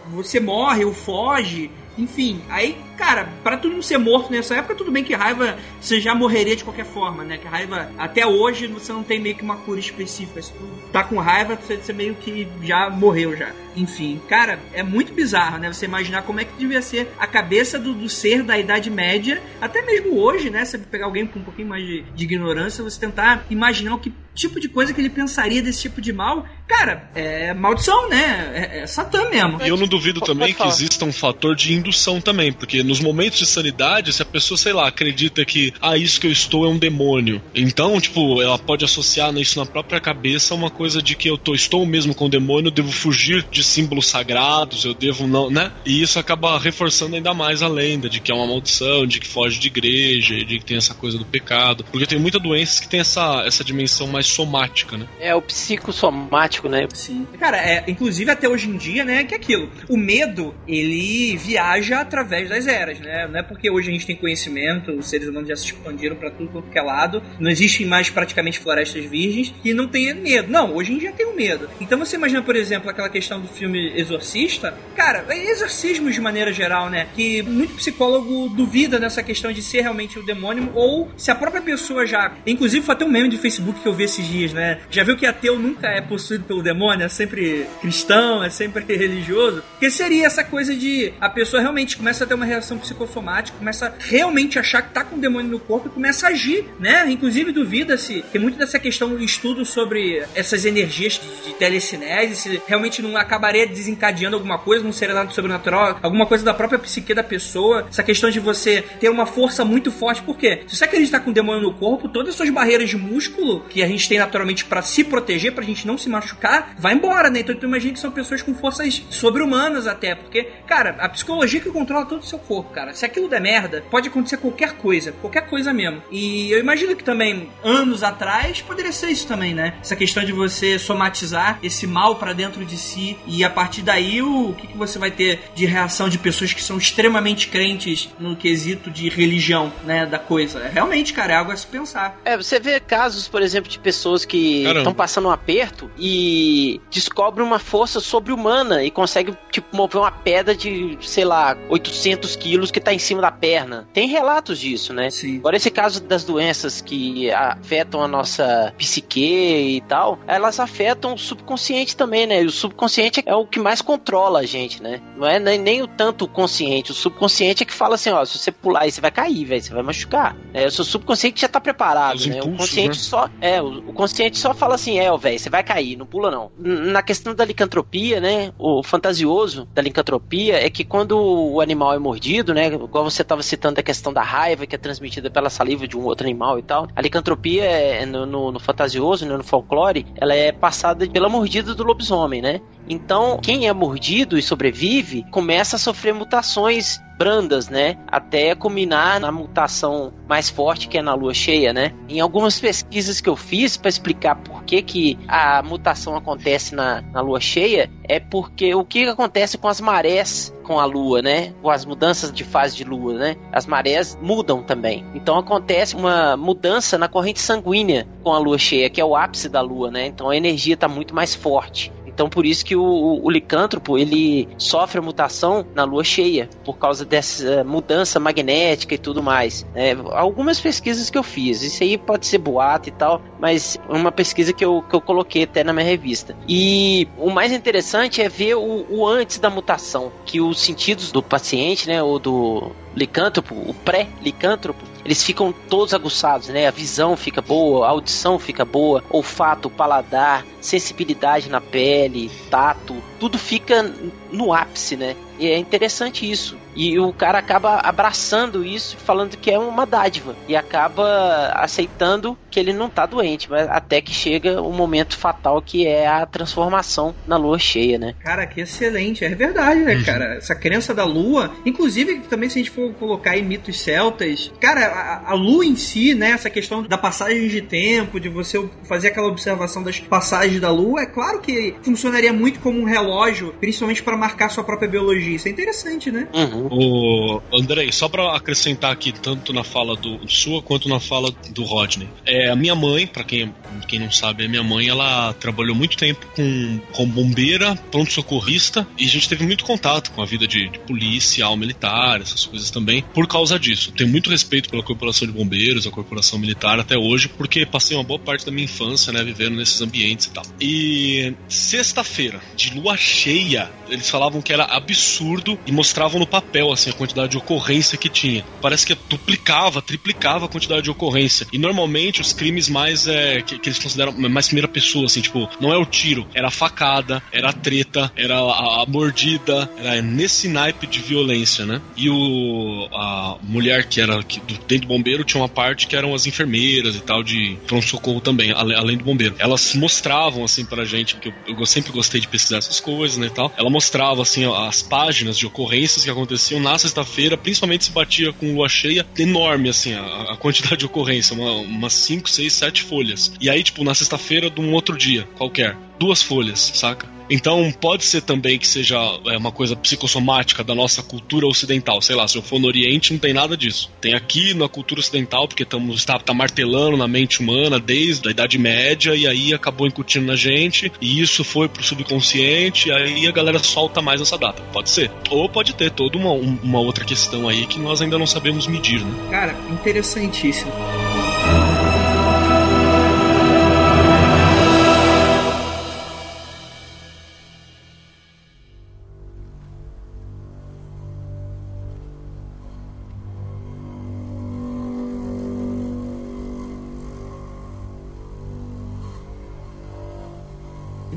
Speaker 2: você morre ou foge. Enfim, aí, cara, para tu não ser morto nessa época, tudo bem que raiva você já morreria de qualquer forma, né? Que raiva, até hoje, você não tem meio que uma cura específica. Se tu tá com raiva, você meio que já morreu já. Enfim, cara, é muito bizarro, né? Você imaginar como é que devia ser a cabeça do, do ser da Idade Média, até mesmo hoje, né? Você pegar alguém com um pouquinho mais de, de ignorância, você tentar imaginar o que tipo de coisa que ele pensaria desse tipo de mal, cara, é maldição, né? É, é Satã mesmo.
Speaker 4: E eu não duvido também que exista um fator de indução também, porque nos momentos de sanidade, se a pessoa, sei lá, acredita que, ah, isso que eu estou é um demônio, então, tipo, ela pode associar isso na própria cabeça uma coisa de que eu tô, estou mesmo com o demônio, eu devo fugir de símbolos sagrados, eu devo não, né? E isso acaba reforçando ainda mais a lenda de que é uma maldição, de que foge de igreja, de que tem essa coisa do pecado, porque tem muitas doenças que tem essa, essa dimensão mais somática, né?
Speaker 5: É, o psicossomático, né?
Speaker 2: Sim. Cara, é, inclusive até hoje em dia, né, que é aquilo. O medo, ele viaja através das eras, né? Não é porque hoje a gente tem conhecimento, os seres humanos já se expandiram para tudo quanto é lado, não existem mais praticamente florestas virgens que não tenha medo. Não, hoje em dia tem o medo. Então você imagina, por exemplo, aquela questão do filme Exorcista, cara, é exorcismos de maneira geral, né? Que muito psicólogo duvida nessa questão de ser realmente o demônio ou se a própria pessoa já. Inclusive, foi até um meme de Facebook que eu vi esses dias, né? Já viu que ateu nunca é possuído pelo demônio, é sempre cristão, é sempre religioso? Que seria essa coisa de a pessoa realmente começa a ter uma reação psicossomática, começa a realmente achar que tá com o demônio no corpo e começa a agir, né? Inclusive duvida-se, tem muito dessa questão do estudo sobre essas energias de, de telecinese, se realmente não acabaria desencadeando alguma coisa, não seria nada sobrenatural, alguma coisa da própria psique da pessoa, essa questão de você ter uma força muito forte, porque se você acreditar com o demônio no corpo, todas as suas barreiras de músculo que a gente tem naturalmente para se proteger, pra gente não se machucar, vai embora, né? Então tu imagina que são pessoas com forças sobre-humanas até, porque, cara, a psicologia que controla todo o seu corpo, cara. Se aquilo der merda, pode acontecer qualquer coisa, qualquer coisa mesmo. E eu imagino que também, anos atrás, poderia ser isso também, né? Essa questão de você somatizar esse mal para dentro de si e a partir daí o, o que, que você vai ter de reação de pessoas que são extremamente crentes no quesito de religião, né, da coisa. É, realmente, cara, é algo a se pensar.
Speaker 5: É, você vê casos, por exemplo, de pessoas que estão passando um aperto e descobrem uma força sobre-humana e conseguem, tipo, mover uma pedra de, sei lá, 800 quilos que tá em cima da perna. Tem relatos disso, né?
Speaker 2: Sim.
Speaker 5: Agora, esse caso das doenças que afetam a nossa psique e tal, elas afetam o subconsciente também, né? E o subconsciente é o que mais controla a gente, né? Não é nem, nem o tanto o consciente. O subconsciente é que fala assim, ó, se você pular aí, você vai cair, velho, você vai machucar. É, o seu subconsciente já tá preparado, Os né? Impulsos, o consciente né? só. É, o, o, consciente só fala assim, é, ó, velho, você vai cair, não pula não. Na questão da licantropia, né? O fantasioso da licantropia é que quando o animal é mordido, né? Igual você tava citando a questão da raiva que é transmitida pela saliva de um outro animal e tal. A licantropia é, no, no, no fantasioso, né, no folclore, ela é passada pela mordida do lobisomem, né? Então, quem é mordido e sobrevive começa a sofrer mutações brandas, né? Até culminar na mutação mais forte que é na lua cheia, né? Em algumas pesquisas que eu fiz para explicar por que, que a mutação acontece na, na lua cheia, é porque o que acontece com as marés com a lua, né? Com as mudanças de fase de lua, né? As marés mudam também. Então acontece uma mudança na corrente sanguínea com a lua cheia, que é o ápice da lua, né? Então a energia está muito mais forte. Então por isso que o, o, o, licântropo ele sofre a mutação na lua cheia por causa dessa mudança magnética e tudo mais. É, algumas pesquisas que eu fiz, isso aí pode ser boato e tal, mas uma pesquisa que eu, que eu coloquei até na minha revista. E o mais interessante é ver o, o antes da mutação, que os sentidos do paciente, né, ou do licântropo, o pré-licântropo, eles ficam todos aguçados, né? A visão fica boa, a audição fica boa, olfato, paladar, sensibilidade na pele, tato, tudo fica no ápice, né? E é interessante isso. E o cara acaba abraçando isso, falando que é uma dádiva. E acaba aceitando que ele não tá doente, mas até que chega o momento fatal que é a transformação na lua cheia, né?
Speaker 2: Cara, que excelente. É verdade, né, uhum. cara? Essa crença da lua, inclusive também se a gente for colocar em mitos celtas, cara, a, a lua em si, né, essa questão da passagem de tempo, de você fazer aquela observação das passagens da lua, é claro que funcionaria muito como um relógio, principalmente para marcar sua própria biologia. Isso é interessante, né?
Speaker 4: Uhum. O Andrei, só para acrescentar aqui, tanto na fala do sua quanto na fala do Rodney. É, a minha mãe, para quem, quem não sabe, a minha mãe, ela trabalhou muito tempo com, com bombeira, pronto-socorrista, e a gente teve muito contato com a vida de, de policial militar, essas coisas também, por causa disso. Tenho muito respeito pela corporação de bombeiros, a corporação militar até hoje, porque passei uma boa parte da minha infância, né, vivendo nesses ambientes e tal. E sexta-feira, de lua cheia, eles falavam que era absurdo e mostravam no papel papel assim a quantidade de ocorrência que tinha. Parece que duplicava, triplicava a quantidade de ocorrência. E normalmente os crimes mais é, que, que, eles consideram mais primeira pessoa, assim, tipo, não é o tiro, era a facada, era a treta, era a, a mordida, era nesse naipe de violência, né? E o a mulher que era que, do, dentro do bombeiro tinha uma parte que eram as enfermeiras e tal de pronto-socorro também, além do bombeiro. Elas mostravam assim pra gente, porque eu, eu sempre gostei de pesquisar essas coisas, né, e tal. Ela mostrava assim as páginas de ocorrências que aconteciam aconteciam na sexta-feira, principalmente se batia com lua cheia, enorme, assim, a, a quantidade de ocorrência, uma, umas 5, 6, 7 folhas. E aí, tipo, na sexta-feira de um outro dia, qualquer, duas folhas, saca? Então pode ser também que seja é, uma coisa psicossomática da nossa cultura ocidental. Sei lá, se eu for no Oriente não tem nada disso. Tem aqui na cultura ocidental, porque estamos tá, tá martelando na mente humana desde a Idade Média e aí acabou incutindo na gente e isso foi pro subconsciente e aí a galera solta mais essa data. Pode ser. Ou pode ter toda uma, uma outra questão aí que nós ainda não sabemos medir, né?
Speaker 2: Cara, interessantíssimo.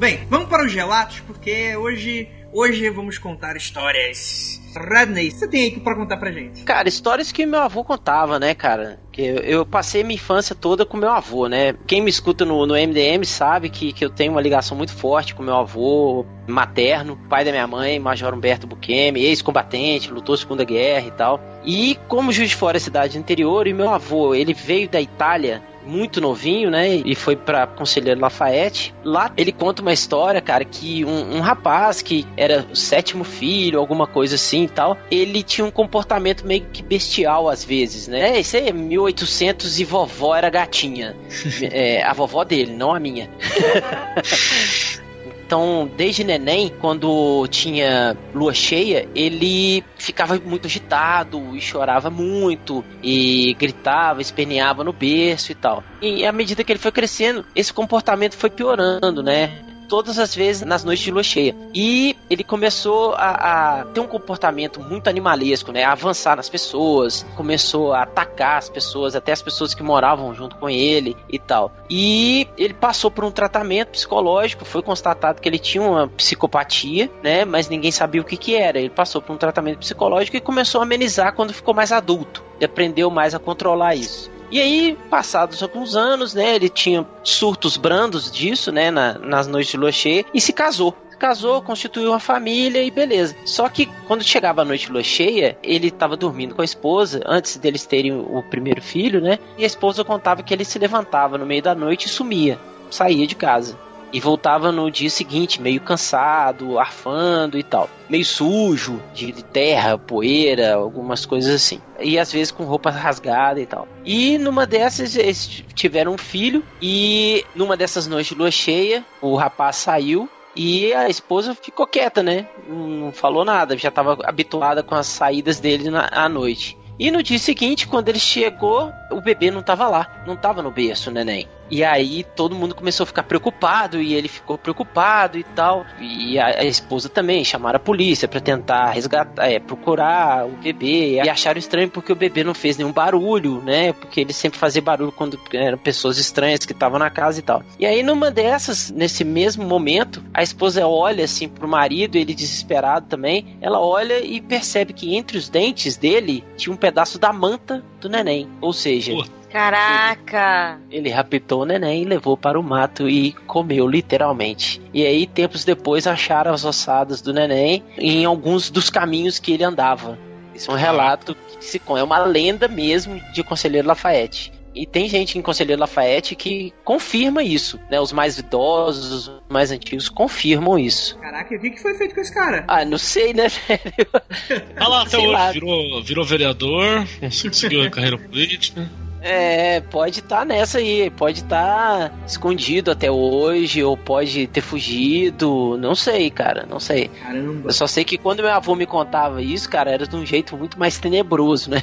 Speaker 2: Bem, vamos para os gelatos, porque hoje, hoje vamos contar histórias. Radney, você tem aí para contar pra gente?
Speaker 5: Cara, histórias que meu avô contava, né, cara? Que eu, eu, passei minha infância toda com meu avô, né? Quem me escuta no, no MDM sabe que, que eu tenho uma ligação muito forte com meu avô materno, pai da minha mãe, Major Humberto Buquemi, ex-combatente, lutou Segunda Guerra e tal. E como Juiz de Fora é cidade interior, e meu avô, ele veio da Itália muito novinho, né? E foi pra Conselheiro Lafayette. Lá ele conta uma história, cara, que um, um, rapaz que era o sétimo filho, alguma coisa assim e tal, ele tinha um comportamento meio que bestial às vezes, né? Isso é 1800 e vovó era gatinha. [LAUGHS] é, a vovó dele, não a minha. [LAUGHS] Então, desde neném, quando tinha lua cheia, ele ficava muito agitado e chorava muito e gritava, esperneava no berço e tal. E à medida que ele foi crescendo, esse comportamento foi piorando, né? Todas as vezes nas noites de lua cheia. E ele começou a, a ter um comportamento muito animalesco, né? A avançar nas pessoas, começou a atacar as pessoas, até as pessoas que moravam junto com ele e tal. E ele passou por um tratamento psicológico, foi constatado que ele tinha uma psicopatia, né? Mas ninguém sabia o que que era. Ele passou por um tratamento psicológico e começou a amenizar quando ficou mais adulto. Ele aprendeu mais a controlar isso. E aí, passados alguns anos, né, ele tinha surtos brandos disso, né, na, nas noites de lua cheia, e se casou casou, constituiu uma família e beleza. Só que quando chegava a noite de lua cheia, ele estava dormindo com a esposa, antes deles terem o primeiro filho, né? E a esposa contava que ele se levantava no meio da noite e sumia, saía de casa. E voltava no dia seguinte, meio cansado, arfando e tal. Meio sujo, de terra, poeira, algumas coisas assim. E às vezes com roupa rasgada e tal. E numa dessas, eles tiveram um filho. E numa dessas noites de lua cheia, o rapaz saiu e a esposa ficou quieta, né? Não falou nada, já estava habituada com as saídas dele na, à noite. E no dia seguinte, quando ele chegou, o bebê não estava lá, não estava no berço, neném. E aí todo mundo começou a ficar preocupado e ele ficou preocupado e tal. E a, a esposa também chamaram a polícia para tentar resgatar, é, procurar o bebê. E acharam estranho porque o bebê não fez nenhum barulho, né? Porque ele sempre fazia barulho quando eram pessoas estranhas que estavam na casa e tal. E aí numa dessas, nesse mesmo momento, a esposa olha assim pro marido, ele desesperado também. Ela olha e percebe que entre os dentes dele tinha um pedaço da manta do neném. Ou seja,
Speaker 3: Caraca!
Speaker 5: Ele, ele raptou o neném, levou para o mato e comeu, literalmente. E aí, tempos depois, acharam as ossadas do neném em alguns dos caminhos que ele andava. Isso é um relato que se é uma lenda mesmo de Conselheiro Lafayette. E tem gente em Conselheiro Lafayette que confirma isso, né? Os mais idosos, os mais antigos confirmam isso.
Speaker 2: Caraca, o que que foi feito com esse cara?
Speaker 5: Ah, não sei, né, velho? [LAUGHS]
Speaker 4: Tá lá até
Speaker 5: Sei
Speaker 4: hoje,
Speaker 5: lá.
Speaker 4: virou, virou vereador, [LAUGHS] conseguiu a carreira política.
Speaker 5: É, pode estar nessa aí, pode estar escondido até hoje, ou pode ter fugido, não sei, cara, não sei.
Speaker 2: Caramba.
Speaker 5: Eu só sei que quando meu avô me contava isso, cara, era de um jeito muito mais tenebroso, né?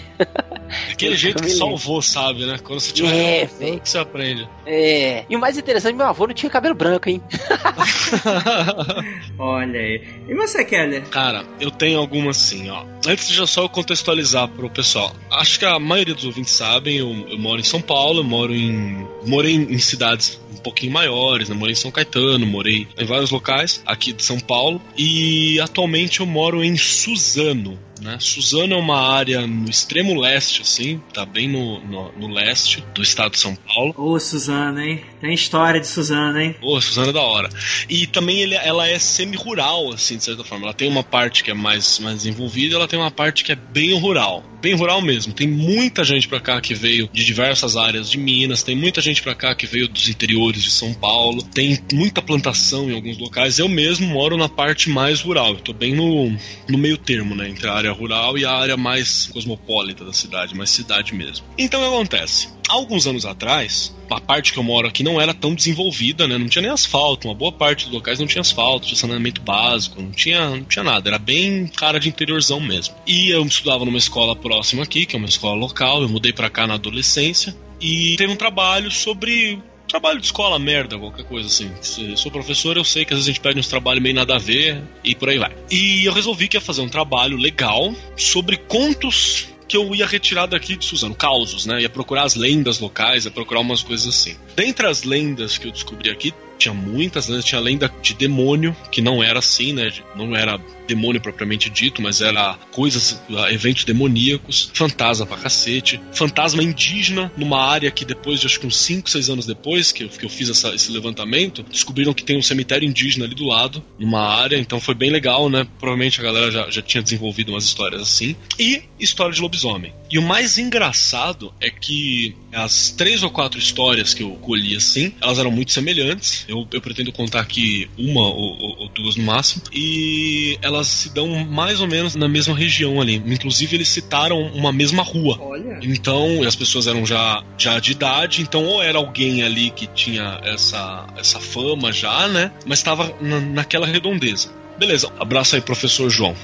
Speaker 4: Aquele
Speaker 5: Eu [LAUGHS]
Speaker 4: jeito que
Speaker 5: me lembro.
Speaker 4: salvou, sabe, né? Quando você tinha
Speaker 5: É,
Speaker 4: você aprende.
Speaker 5: É. E o mais interessante, meu avô não tinha cabelo branco, hein? [LAUGHS]
Speaker 2: Olha aí. E você, Keller?
Speaker 4: Cara, eu tenho algumas sim, ó. Antes de já só eu contextualizar pro pessoal. Acho que a maioria dos ouvintes sabem, eu, eu moro em São Paulo, eu moro em. Morei em, cidades um pouquinho maiores, né? Morei em São Caetano, morei em vários locais aqui de São Paulo. E atualmente eu moro em Suzano. Né? Suzano é uma área no extremo leste, assim, tá bem no, no, no leste do estado de São Paulo.
Speaker 2: Ô, Suzana, hein? Tem história de Suzana, hein?
Speaker 4: Pô, Suzana é da hora. E também ele, ela é semi-rural, assim, de certa forma. Ela tem uma parte que é mais, mais desenvolvida, ela tem uma parte que é bem rural. Bem rural mesmo. Tem muita gente pra cá que veio de diversas áreas de Minas, tem muita gente pra cá que veio dos interiores de São Paulo, tem muita plantação em alguns locais. Eu mesmo moro na parte mais rural. Tô bem no, no meio termo, né? Entre a área rural e a área mais cosmopolita da cidade, mais cidade mesmo. Então o que acontece? Alguns anos atrás, a parte que eu moro aqui não era tão desenvolvida, né? Não tinha nem asfalto, uma boa parte dos locais não tinha asfalto, tinha saneamento básico, não tinha, não tinha nada, era bem cara de interiorzão mesmo. E eu estudava numa escola próxima aqui, que é uma escola local, eu mudei pra cá na adolescência e teve um trabalho sobre trabalho de escola, merda, qualquer coisa assim. Se sou professor, eu sei que às vezes a gente pede uns trabalhos meio nada a ver e por aí vai. E eu resolvi que ia fazer um trabalho legal sobre contos que eu ia retirar daqui de Suzano, causos, né? Ia procurar as lendas locais, ia procurar umas coisas assim. Dentre as lendas que eu descobri aqui, tinha muitas lendas, tinha a lenda de demônio, que não era assim, né? Não era demônio propriamente dito, mas era coisas, eventos demoníacos, fantasma pra cacete, fantasma indígena numa área que depois de acho que uns 5, 6 anos depois que eu, que eu fiz essa- esse levantamento, descobriram que tem um cemitério indígena ali do lado, numa área, então foi bem legal, né? Provavelmente a galera já, já tinha desenvolvido umas histórias assim. E história de lobisomem. E o mais engraçado é que as três ou quatro histórias que eu colhi assim, elas eram muito semelhantes. Eu, eu pretendo contar aqui uma ou, ou- ou duas no máximo. E elas se dão mais ou menos na mesma região ali. Inclusive, eles citaram uma mesma rua.
Speaker 2: Olha.
Speaker 4: Então, as pessoas eram já, já de idade, então ou era alguém ali que tinha essa, essa fama já, né? Mas estava na, naquela redondeza. Beleza, abraço aí, professor João.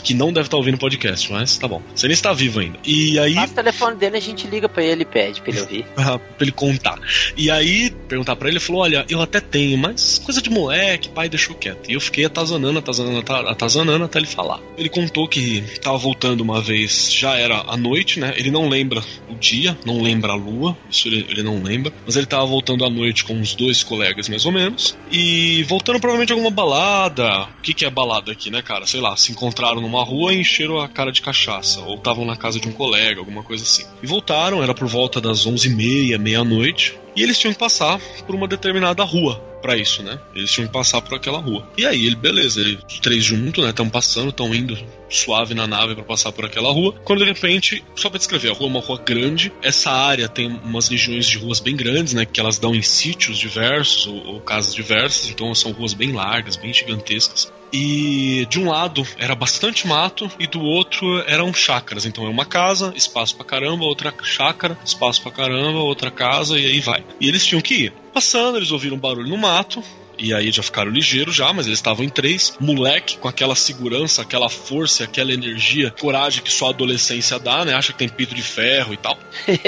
Speaker 4: Que não deve estar ouvindo o podcast, mas tá bom. Você nem está vivo ainda. E aí.
Speaker 5: Passa o telefone dele, a gente liga pra ele e pede pra ele [LAUGHS] ouvir.
Speaker 4: pra, pra ele contar. E aí, perguntar pra ele, ele falou: Olha, eu até tenho, mas coisa de moleque, pai deixou quieto. E eu fiquei atazanando, atazanando, ata- atazanando até ele falar. Ele contou que tava voltando uma vez, já era à noite, né? Ele não lembra o dia, não lembra a lua, isso ele, ele não lembra. Mas ele tava voltando à noite com uns dois colegas, mais ou menos. E voltando provavelmente alguma balada. O que, que é balada aqui, né, cara? Sei lá, se encontraram numa rua e encheram a cara de cachaça. Ou estavam na casa de um colega, alguma coisa assim. E voltaram, era por volta das 11h30, meia-noite. E eles tinham que passar por uma determinada rua pra isso, né? Eles tinham que passar por aquela rua. E aí, ele, beleza, ele, os três juntos, né? Estão passando, estão indo suave na nave pra passar por aquela rua. Quando de repente, só pra descrever, a rua é uma rua grande. Essa área tem umas regiões de ruas bem grandes, né? Que elas dão em sítios diversos ou, ou casas diversas. Então são ruas bem largas, bem gigantescas. E de um lado era bastante mato e do outro eram chácaras. Então é uma casa, espaço pra caramba, outra chácara, espaço pra caramba, outra casa e aí vai. E eles tinham que ir. Passando, eles ouviram um barulho no mato. E aí já ficaram ligeiros já, mas eles estavam em três. Moleque com aquela segurança, aquela força, aquela energia, coragem que só a adolescência dá, né? Acha que tem pito de ferro e tal.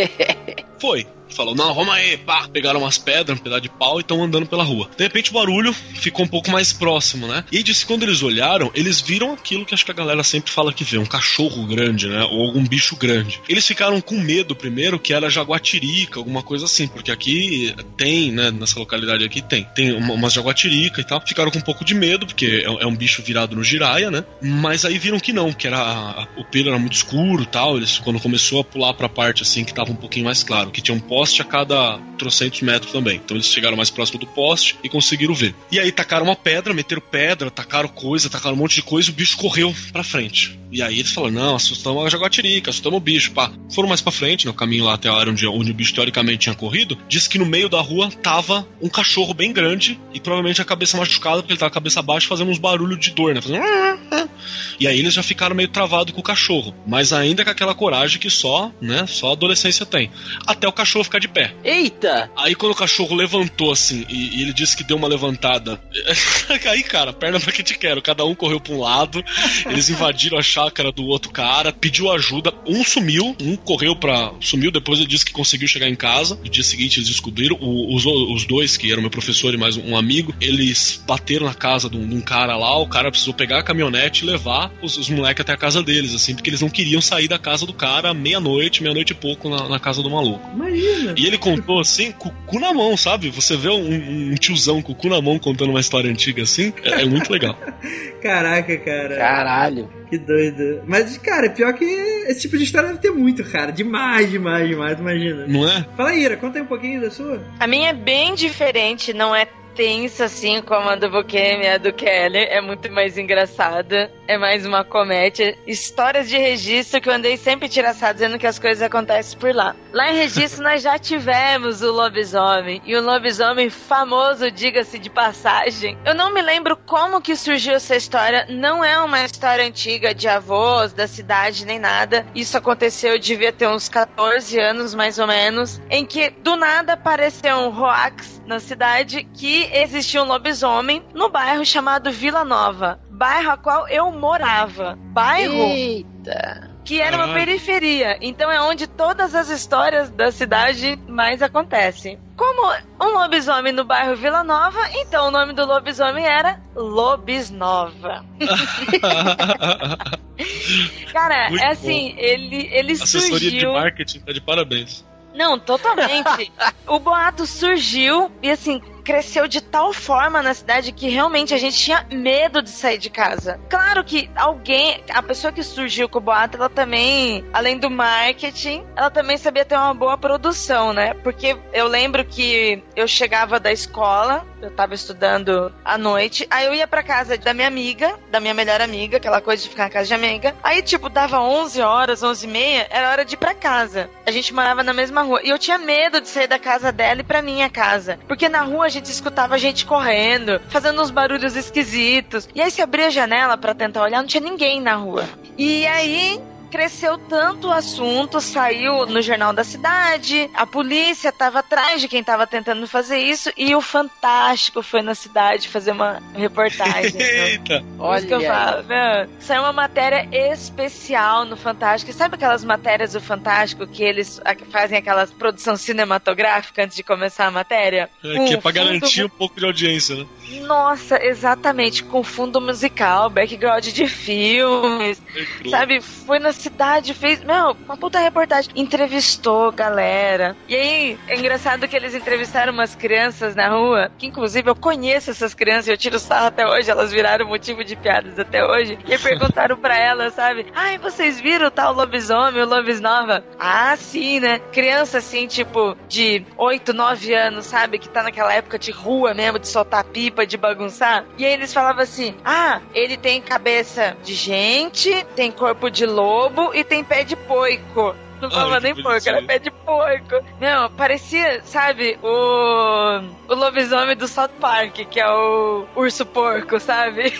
Speaker 4: [LAUGHS] Foi. Falou, não, vamos aí, pá. Pegaram umas pedras, um pedaço de pau e estão andando pela rua. De repente o barulho ficou um pouco mais próximo, né? E disse que quando eles olharam, eles viram aquilo que acho que a galera sempre fala que vê, um cachorro grande, né? Ou algum bicho grande. Eles ficaram com medo primeiro que era jaguatirica, alguma coisa assim, porque aqui tem, né? Nessa localidade aqui tem. Tem uma, umas jaguatirica e tal. Ficaram com um pouco de medo, porque é, é um bicho virado no giraia, né? Mas aí viram que não, que era o pelo era muito escuro tal. Eles, quando começou a pular pra parte assim, que tava um pouquinho mais claro, que tinha um poste a cada trocentos metros também. Então eles chegaram mais próximo do poste e conseguiram ver. E aí tacaram uma pedra, meteram pedra, tacaram coisa, tacaram um monte de coisa e o bicho correu pra frente. E aí eles falaram: não, assustamos a jaguatirica, assustamos o bicho, pá. Foram mais pra frente, no caminho lá até a área onde, onde o bicho teoricamente tinha corrido. Disse que no meio da rua tava um cachorro bem grande e provavelmente a cabeça machucada, porque ele tava a cabeça baixa fazendo uns barulhos de dor, né? Fazendo. [LAUGHS] E aí eles já ficaram meio travados com o cachorro. Mas ainda com aquela coragem que só, né, só a adolescência tem. Até o cachorro ficar de pé.
Speaker 5: Eita!
Speaker 4: Aí quando o cachorro levantou assim, e, e ele disse que deu uma levantada. [LAUGHS] aí, cara, perna pra que te quero. Cada um correu pra um lado, eles invadiram a chácara do outro cara, pediu ajuda. Um sumiu, um correu pra. sumiu, depois ele disse que conseguiu chegar em casa. No dia seguinte eles descobriram. O- os, os dois, que eram meu professor e mais um amigo, eles bateram na casa de um, de um cara lá. O cara precisou pegar a caminhonete e levar os, os moleques até a casa deles, assim, porque eles não queriam sair da casa do cara meia-noite, meia-noite e pouco na, na casa do maluco.
Speaker 2: Imagina.
Speaker 4: E ele contou assim, com o cu na mão, sabe? Você vê um, um tiozão com o cu na mão contando uma história antiga assim, é, é muito legal. [LAUGHS]
Speaker 2: Caraca, cara.
Speaker 5: Caralho.
Speaker 2: Que doido. Mas, cara, pior que esse tipo de história deve ter muito, cara. Demais, demais, demais, imagina.
Speaker 4: Não é?
Speaker 2: Fala aí, Ira, conta aí um pouquinho da sua.
Speaker 3: A minha é bem diferente, não é tensa assim como a do Bukemi e a do Kelly. É muito mais engraçada. É mais uma comédia. Histórias de registro que eu andei sempre tiraçado dizendo que as coisas acontecem por lá. Lá em registro nós já tivemos o lobisomem. E o lobisomem famoso, diga-se de passagem. Eu não me lembro como que surgiu essa história. Não é uma história antiga de avós da cidade nem nada. Isso aconteceu, eu devia ter uns 14 anos mais ou menos. Em que do nada apareceu um hoax na cidade que existia um lobisomem no bairro chamado Vila Nova. Bairro a qual eu morava. Bairro
Speaker 5: Eita!
Speaker 3: que era uma
Speaker 4: Caralho.
Speaker 3: periferia. Então é onde todas as histórias da cidade mais acontecem. Como um lobisomem no bairro Vila Nova, então o nome do lobisomem era Lobisnova. [LAUGHS] Cara,
Speaker 4: Muito
Speaker 3: é assim, ele, ele
Speaker 4: Assessoria de
Speaker 3: surgiu.
Speaker 4: marketing tá de parabéns.
Speaker 3: Não, totalmente. [LAUGHS] o boato surgiu e assim, cresceu de tal forma na cidade que realmente a gente tinha medo de sair de casa. Claro que alguém, a pessoa que surgiu com o boato, ela também, além do marketing, ela também sabia ter uma boa produção, né? Porque eu lembro que eu chegava da escola, eu tava estudando à noite, aí eu ia pra casa da minha amiga, da minha melhor amiga, aquela coisa de ficar na casa de amiga. Aí, tipo, dava 11 horas, 11 e meia, era hora de ir pra casa. A gente morava na mesma rua. E eu tinha medo de sair da casa dela e pra minha casa. Porque na rua gente escutava gente correndo, fazendo uns barulhos esquisitos. E aí se abria a janela pra tentar olhar, não tinha ninguém na rua. E aí cresceu tanto o assunto, saiu no Jornal da Cidade, a polícia tava atrás de quem tava tentando fazer isso e o Fantástico foi na cidade fazer uma reportagem. [LAUGHS]
Speaker 4: Eita!
Speaker 3: Olha que eu falo, meu, saiu uma matéria especial no Fantástico. Sabe aquelas matérias do Fantástico que eles fazem aquela produção cinematográfica antes de começar a matéria?
Speaker 4: É, que é pra garantir um pouco de audiência, né?
Speaker 3: Nossa, exatamente, com fundo musical, background de filmes, é sabe? Foi na cidade, fez, meu, uma puta reportagem. Entrevistou galera. E aí, é engraçado que eles entrevistaram umas crianças na rua, que inclusive eu conheço essas crianças, eu tiro sarro até hoje, elas viraram motivo de piadas até hoje. E perguntaram pra elas, sabe? Ai, vocês viram o tal lobisomem, o lobisnova? Ah, sim, né? Criança assim, tipo, de 8, 9 anos, sabe? Que tá naquela época de rua mesmo, de soltar pipa, de bagunçar. E aí eles falavam assim: ah, ele tem cabeça de gente, tem corpo de lobo e tem pé de poico. Não falava nem porco, era pé de porco. Não, parecia, sabe, o, o lobisomem do South Park, que é o urso porco, sabe?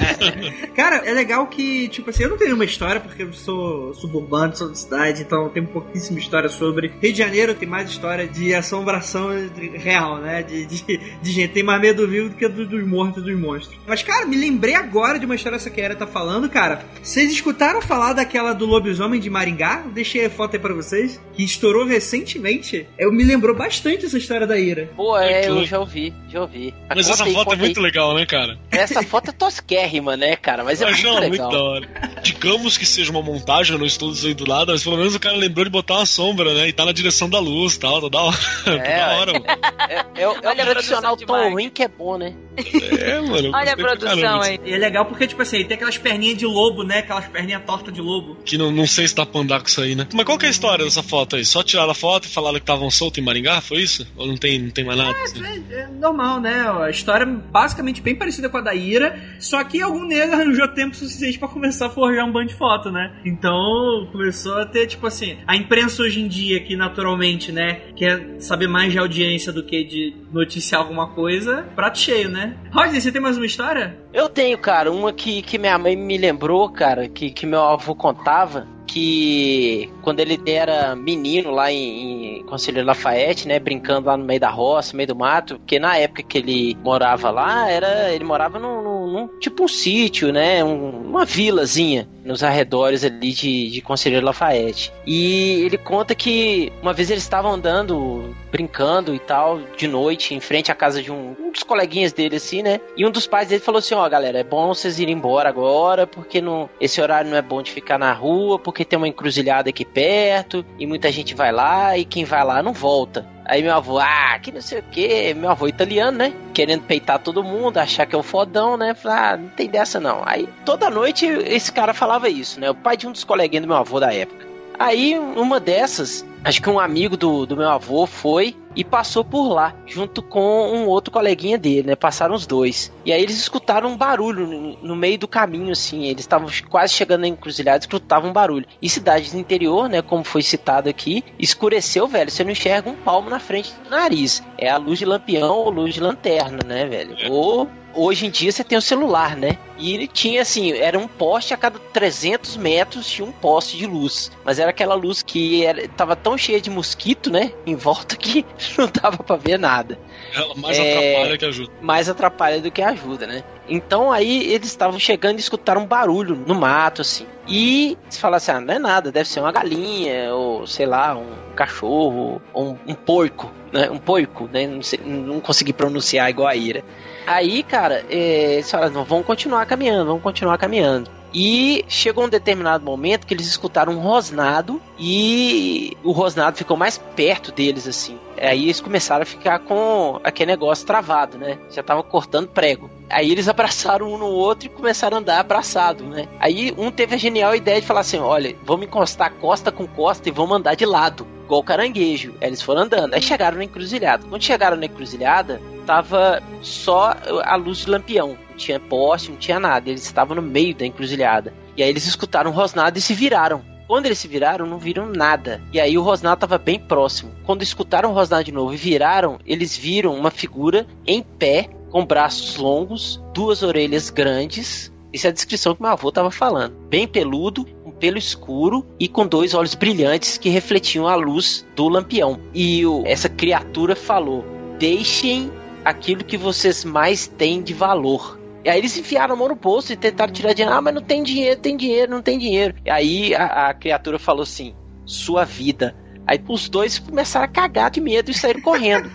Speaker 3: [LAUGHS]
Speaker 2: Cara, é legal que, tipo assim, eu não tenho uma história, porque eu sou suburbano, sou de cidade, então eu tenho pouquíssima história sobre. Rio de Janeiro tem mais história de assombração real, né? De, de, de gente. Tem mais medo vivo do que do, dos mortos dos monstros. Mas, cara, me lembrei agora de uma história essa que a Era tá falando, cara. Vocês escutaram falar daquela do lobisomem de Maringá? Deixei foto aí pra vocês, que estourou recentemente. Eu me lembrou bastante essa história da Ira.
Speaker 5: Pô, é, eu já ouvi, já ouvi.
Speaker 4: A Mas essa aí, foto é muito aí. legal, né, cara?
Speaker 5: Essa foto é tosquérrima, né, cara? Mas é muito não, legal. muito da hora.
Speaker 4: Digamos que seja uma montagem, eu não estou dizendo nada, mas pelo menos o cara lembrou de botar uma sombra, né? E tá na direção da luz e tal, tá da hora. É, [LAUGHS] tá da hora, mano.
Speaker 5: É, é, é, é o tradicional tom ruim que é bom, né?
Speaker 3: É, mano. Olha a produção aí.
Speaker 2: E é legal porque, tipo assim, tem aquelas perninhas de lobo, né? Aquelas perninhas tortas de lobo.
Speaker 4: Que não, não sei se dá pra andar com isso aí, né? Mas qual que é a história dessa foto aí? Só tiraram a foto e falaram que estavam soltos em Maringá? Foi isso? Ou não tem, não tem mais nada?
Speaker 2: É, assim? é, é normal, né? A história é basicamente bem parecida com a da Ira, só que algum negro [LAUGHS] arranjou tempo suficiente para começar a forjar um bando de foto, né? Então começou a ter, tipo assim, a imprensa hoje em dia, que naturalmente, né, quer saber mais de audiência do que de noticiar alguma coisa, prato cheio, né? Rodney, você tem mais uma história?
Speaker 5: Eu tenho, cara, uma que, que minha mãe me lembrou, cara, que, que meu avô contava que quando ele era menino lá em, em Conselheiro Lafayette, né, brincando lá no meio da roça, no meio do mato, porque na época que ele morava lá, era ele morava num, num, num tipo um sítio, né, um, uma vilazinha nos arredores ali de, de Conselheiro Lafayette. E ele conta que uma vez eles estavam andando, brincando e tal, de noite, em frente à casa de um, um dos coleguinhas dele, assim, né? E um dos pais dele falou assim: Ó, oh, galera, é bom vocês irem embora agora, porque não, esse horário não é bom de ficar na rua, porque tem uma encruzilhada aqui perto, e muita gente vai lá, e quem vai lá não volta. Aí meu avô, ah, que não sei o que, meu avô italiano, né? Querendo peitar todo mundo, achar que é o fodão, né? Falar, ah, não tem dessa não. Aí toda noite esse cara falava isso, né? O pai de um dos coleguinhas do meu avô da época. Aí, uma dessas, acho que um amigo do, do meu avô foi e passou por lá, junto com um outro coleguinha dele, né? Passaram os dois. E aí eles escutaram um barulho no, meio do caminho, assim. Eles estavam quase chegando na encruzilhada, escutavam um barulho. E cidades do interior, né? Como foi citado aqui, escureceu, velho. Você não enxerga um palmo na frente do nariz. É a luz de lampião ou luz de lanterna, né, velho? Ou hoje em dia você tem o celular, né? E ele tinha assim, era um poste a cada 300 metros tinha um poste de luz. Mas era aquela luz que era, tava tão cheia de mosquito, né? Em volta [LAUGHS] que não dava para ver nada.
Speaker 4: Ela mais é, atrapalha que ajuda.
Speaker 5: Mais atrapalha do que ajuda, né? Então aí eles estavam chegando e escutaram um barulho no mato, assim. E se falasse, assim, ah, não é nada, deve ser uma galinha, ou sei lá, um cachorro, ou um, um porco, né? Um porco, né? Não, sei, não consegui pronunciar igual a Ira. Aí, cara, é, eles falaram, vamos continuar caminhando, vamos continuar caminhando. E chegou um determinado momento que eles escutaram um rosnado e o rosnado ficou mais perto deles, assim. Aí eles começaram a ficar com aquele negócio travado, né? Já tava cortando prego. Aí eles abraçaram um no outro e começaram a andar abraçado, né? Aí um teve a genial ideia de falar assim: olha, vamos encostar costa com costa e vamos andar de lado igual caranguejo. Aí eles foram andando. Aí chegaram na encruzilhada. Quando chegaram na encruzilhada, tava só a luz de lampião. Não tinha poste, não tinha nada. Eles estavam no meio da encruzilhada. E aí eles escutaram rosnado e se viraram. Quando eles se viraram, não viram nada. E aí o rosnado estava bem próximo. Quando escutaram o rosnado de novo e viraram, eles viram uma figura em pé, com braços longos, duas orelhas grandes. Isso é a descrição que meu avô estava falando. Bem peludo, pelo escuro e com dois olhos brilhantes que refletiam a luz do lampião. E o, essa criatura falou: Deixem aquilo que vocês mais têm de valor. E aí eles enfiaram a mão no bolso e tentaram tirar dinheiro. Ah, mas não tem dinheiro, tem dinheiro, não tem dinheiro. E aí a, a criatura falou assim: Sua vida. Aí os dois começaram a cagar de medo e saíram correndo.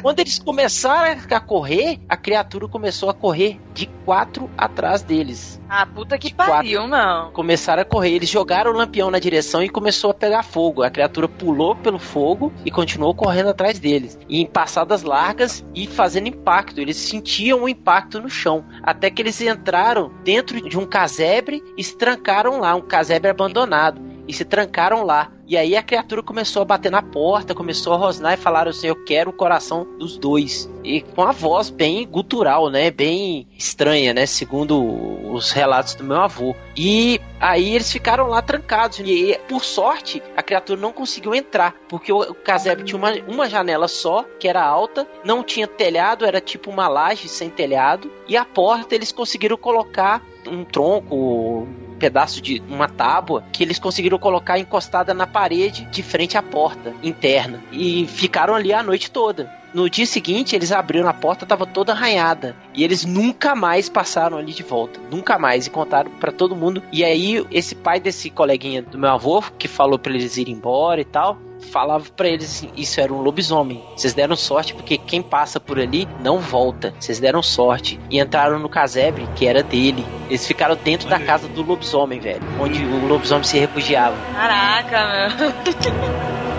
Speaker 5: Quando eles começaram a correr, a criatura começou a correr de quatro atrás deles.
Speaker 3: Ah, puta que
Speaker 5: De
Speaker 3: pariu, não.
Speaker 5: Começaram a correr, eles jogaram o lampião na direção e começou a pegar fogo. A criatura pulou pelo fogo e continuou correndo atrás deles. E em passadas largas e fazendo impacto. Eles sentiam o impacto no chão. Até que eles entraram dentro de um casebre e se trancaram lá, um casebre abandonado. E se trancaram lá. E aí a criatura começou a bater na porta, começou a rosnar e falaram assim: Eu quero o coração dos dois. E com a voz bem gutural, né? Bem estranha, né? Segundo os relatos do meu avô. E aí eles ficaram lá trancados. E por sorte, a criatura não conseguiu entrar. Porque o casebre tinha uma, uma janela só, que era alta, não tinha telhado, era tipo uma laje sem telhado. E a porta eles conseguiram colocar um tronco, um pedaço de uma tábua que eles conseguiram colocar encostada na parede de frente à porta interna e ficaram ali a noite toda. No dia seguinte, eles abriram a porta, tava toda arranhada. E eles nunca mais passaram ali de volta. Nunca mais. E contaram para todo mundo. E aí, esse pai desse coleguinha do meu avô, que falou pra eles irem embora e tal, falava pra eles assim: Isso era um lobisomem. Vocês deram sorte porque quem passa por ali não volta. Vocês deram sorte. E entraram no casebre, que era dele. Eles ficaram dentro da casa do lobisomem, velho. Onde o lobisomem se refugiava.
Speaker 3: Caraca, meu. [LAUGHS]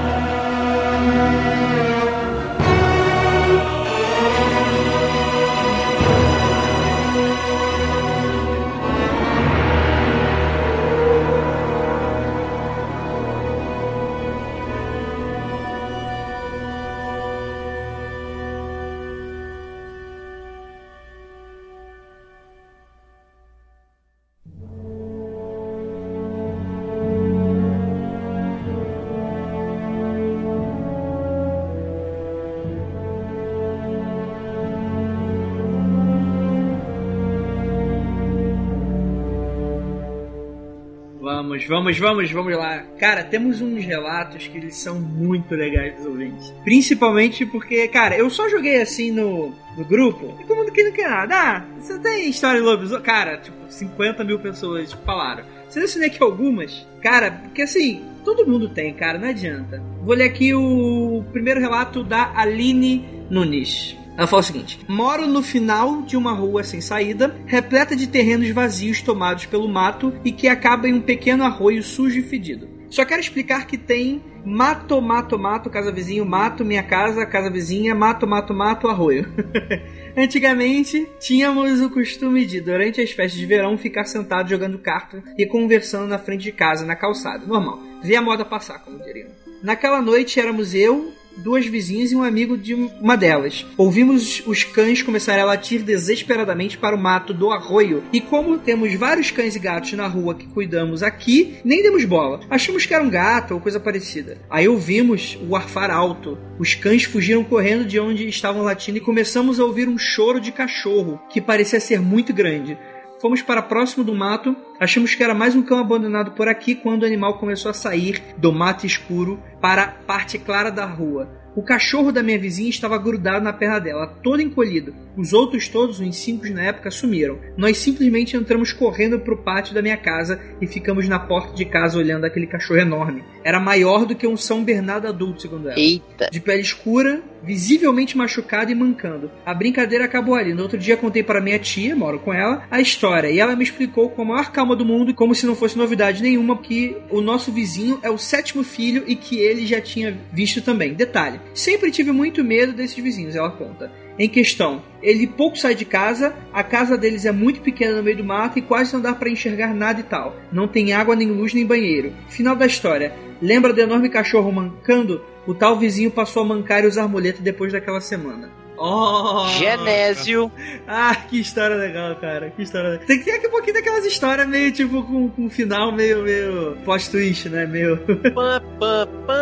Speaker 2: Vamos, vamos, vamos, vamos lá. Cara, temos uns relatos que eles são muito legais dos ouvintes. Principalmente porque, cara, eu só joguei assim no, no grupo e mundo que não quer nada. Ah, você tem história de lobisomem? Cara, tipo, 50 mil pessoas tipo, falaram. Selecionei aqui algumas. Cara, porque assim, todo mundo tem, cara, não adianta. Vou ler aqui o primeiro relato da Aline Nunes. Ela fala o seguinte: Moro no final de uma rua sem saída, repleta de terrenos vazios tomados pelo mato e que acaba em um pequeno arroio sujo e fedido. Só quero explicar que tem mato, mato, mato, casa vizinho, mato, minha casa, casa vizinha, mato, mato, mato, arroio. [LAUGHS] Antigamente, tínhamos o costume de, durante as festas de verão, ficar sentado jogando carta e conversando na frente de casa, na calçada. Normal. Ver a moda passar, como diriam. Naquela noite éramos eu, duas vizinhas e um amigo de uma delas. Ouvimos os cães começarem a latir desesperadamente para o mato do arroio. E como temos vários cães e gatos na rua que cuidamos aqui, nem demos bola. Achamos que era um gato ou coisa parecida. Aí ouvimos o arfar alto. Os cães fugiram correndo de onde estavam latindo e começamos a ouvir um choro de cachorro, que parecia ser muito grande. Fomos para próximo do mato, achamos que era mais um cão abandonado por aqui quando o animal começou a sair do mato escuro para a parte clara da rua. O cachorro da minha vizinha estava grudado na perna dela, todo encolhido. Os outros todos, uns cinco na época, sumiram. Nós simplesmente entramos correndo para o pátio da minha casa e ficamos na porta de casa olhando aquele cachorro enorme. Era maior do que um São Bernardo adulto, segundo ela.
Speaker 5: Eita.
Speaker 2: De pele escura, visivelmente machucado e mancando. A brincadeira acabou ali. No outro dia contei para minha tia, moro com ela, a história. E ela me explicou com a maior calma do mundo, como se não fosse novidade nenhuma, que o nosso vizinho é o sétimo filho e que ele já tinha visto também. Detalhe: sempre tive muito medo desses vizinhos, ela conta. Em questão, ele pouco sai de casa, a casa deles é muito pequena no meio do mato e quase não dá para enxergar nada e tal. Não tem água, nem luz, nem banheiro. Final da história. Lembra do enorme cachorro mancando? O tal vizinho passou a mancar e usar muleta depois daquela semana. Oh!
Speaker 5: Genésio.
Speaker 2: Ah, que história legal, cara. Que história legal. Tem que ter aqui um pouquinho daquelas histórias meio tipo com, com um final meio, meio plot twist, né? Meio.
Speaker 5: Pã, pã, pã.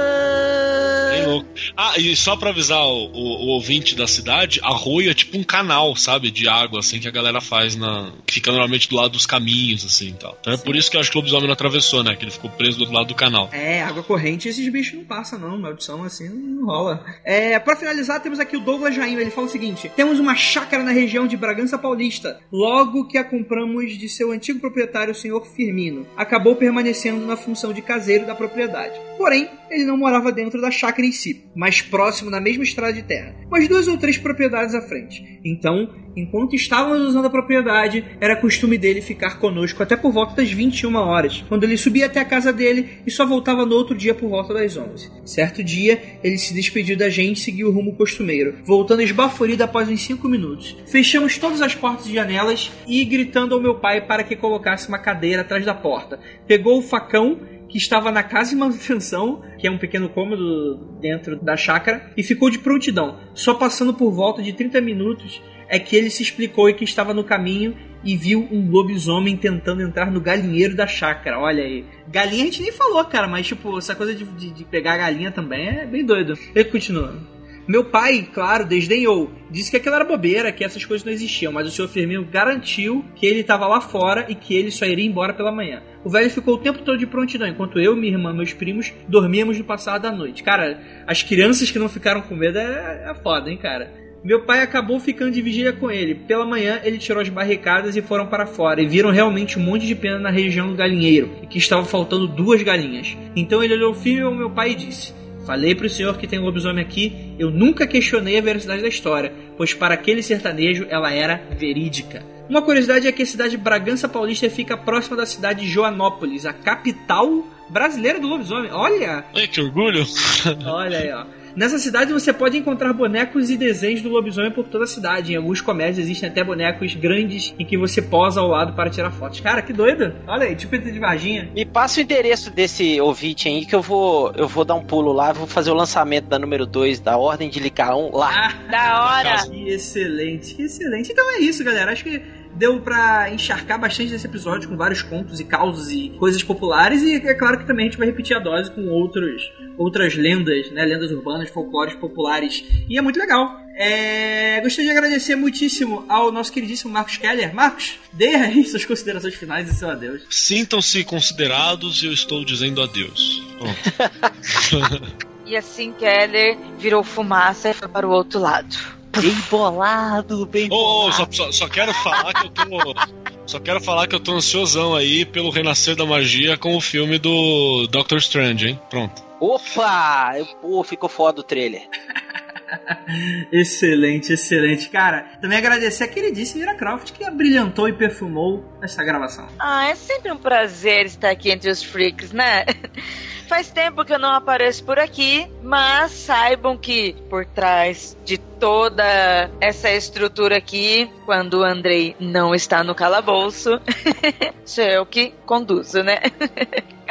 Speaker 4: Louco. Ah, e só pra avisar o, o, o ouvinte da cidade, arroio é tipo um canal, sabe? De água, assim, que a galera faz na. que fica normalmente do lado dos caminhos, assim e tal. Então é por isso que eu acho que o lobisomem não atravessou, né? Que ele ficou preso do outro lado do canal.
Speaker 2: É, água corrente esses bichos não passam, não. Maldição assim não rola. É, pra finalizar, temos aqui o Douglas Jaim. Ele fala o seguinte: temos uma chácara na região de Bragança Paulista. Logo que a compramos de seu antigo proprietário, o senhor Firmino. Acabou permanecendo na função de caseiro da propriedade. Porém, ele não morava dentro da chácara em si, mas próximo na mesma estrada de terra, umas duas ou três propriedades à frente. Então, enquanto estávamos usando a propriedade, era costume dele ficar conosco até por volta das 21 horas, quando ele subia até a casa dele e só voltava no outro dia por volta das 11. Certo dia, ele se despediu da gente e seguiu o rumo costumeiro, voltando esbaforido após uns 5 minutos. Fechamos todas as portas e janelas e gritando ao meu pai para que colocasse uma cadeira atrás da porta. Pegou o facão que estava na casa de manutenção, que é um pequeno cômodo dentro da chácara, e ficou de prontidão. Só passando por volta de 30 minutos é que ele se explicou e que estava no caminho e viu um lobisomem tentando entrar no galinheiro da chácara. Olha aí. Galinha a gente nem falou, cara, mas tipo, essa coisa de, de, de pegar galinha também é bem doido. Ele continua. Meu pai, claro, desdenhou. Disse que aquilo era bobeira, que essas coisas não existiam, mas o senhor Firmino garantiu que ele estava lá fora e que ele só iria embora pela manhã. O velho ficou o tempo todo de prontidão, enquanto eu, minha irmã, meus primos dormíamos no passado da noite. Cara, as crianças que não ficaram com medo é, é foda, hein, cara. Meu pai acabou ficando de vigília com ele. Pela manhã, ele tirou as barricadas e foram para fora, e viram realmente um monte de pena na região do galinheiro, e que estava faltando duas galinhas. Então ele olhou firme ao meu pai e disse: Falei pro senhor que tem um lobisomem aqui, eu nunca questionei a veracidade da história, pois para aquele sertanejo ela era verídica. Uma curiosidade é que a cidade de Bragança Paulista fica próxima da cidade de Joanópolis, a capital brasileira do lobisomem. Olha!
Speaker 4: Ai, que orgulho!
Speaker 2: Olha aí, ó. Nessa cidade você pode encontrar bonecos e desenhos do lobisomem por toda a cidade. Em alguns comércios existem até bonecos grandes em que você posa ao lado para tirar fotos. Cara, que doido! Olha aí, tipo de Varginha.
Speaker 5: Me passa o endereço desse ouvinte aí que eu vou, eu vou dar um pulo lá, vou fazer o lançamento da número 2 da Ordem de Licaon lá.
Speaker 3: Ah, da hora!
Speaker 2: Que excelente, que excelente. Então é isso, galera. Acho que deu para encharcar bastante nesse episódio com vários contos e causos e coisas populares e é claro que também a gente vai repetir a dose com outros outras lendas, né, lendas urbanas, folclores populares e é muito legal. É... Gostaria de agradecer muitíssimo ao nosso queridíssimo Marcos Keller. Marcos, dê aí [LAUGHS] suas considerações finais e seu adeus.
Speaker 4: Sintam-se considerados e eu estou dizendo adeus. [LAUGHS] [LAUGHS]
Speaker 3: E assim Keller virou fumaça e foi para o outro lado.
Speaker 5: Bem bolado, bem
Speaker 4: ô,
Speaker 5: bolado.
Speaker 4: só, só, só quero falar que eu tô. Só quero falar que eu tô ansiosão aí pelo renascer da magia com o filme do Doctor Strange, hein? Pronto.
Speaker 5: Opa! Eu- Pô, ficou foda o trailer. [LAUGHS]
Speaker 2: Excelente, excelente. Cara, também agradecer a queridíssima Ira Croft que brilhantou e perfumou essa gravação.
Speaker 3: Ah, é sempre um prazer estar aqui entre os freaks, né? [LAUGHS] Faz tempo que eu não apareço por aqui, mas saibam que por trás de toda essa estrutura aqui, quando o Andrei não está no calabouço, [LAUGHS] sou eu que conduzo, né?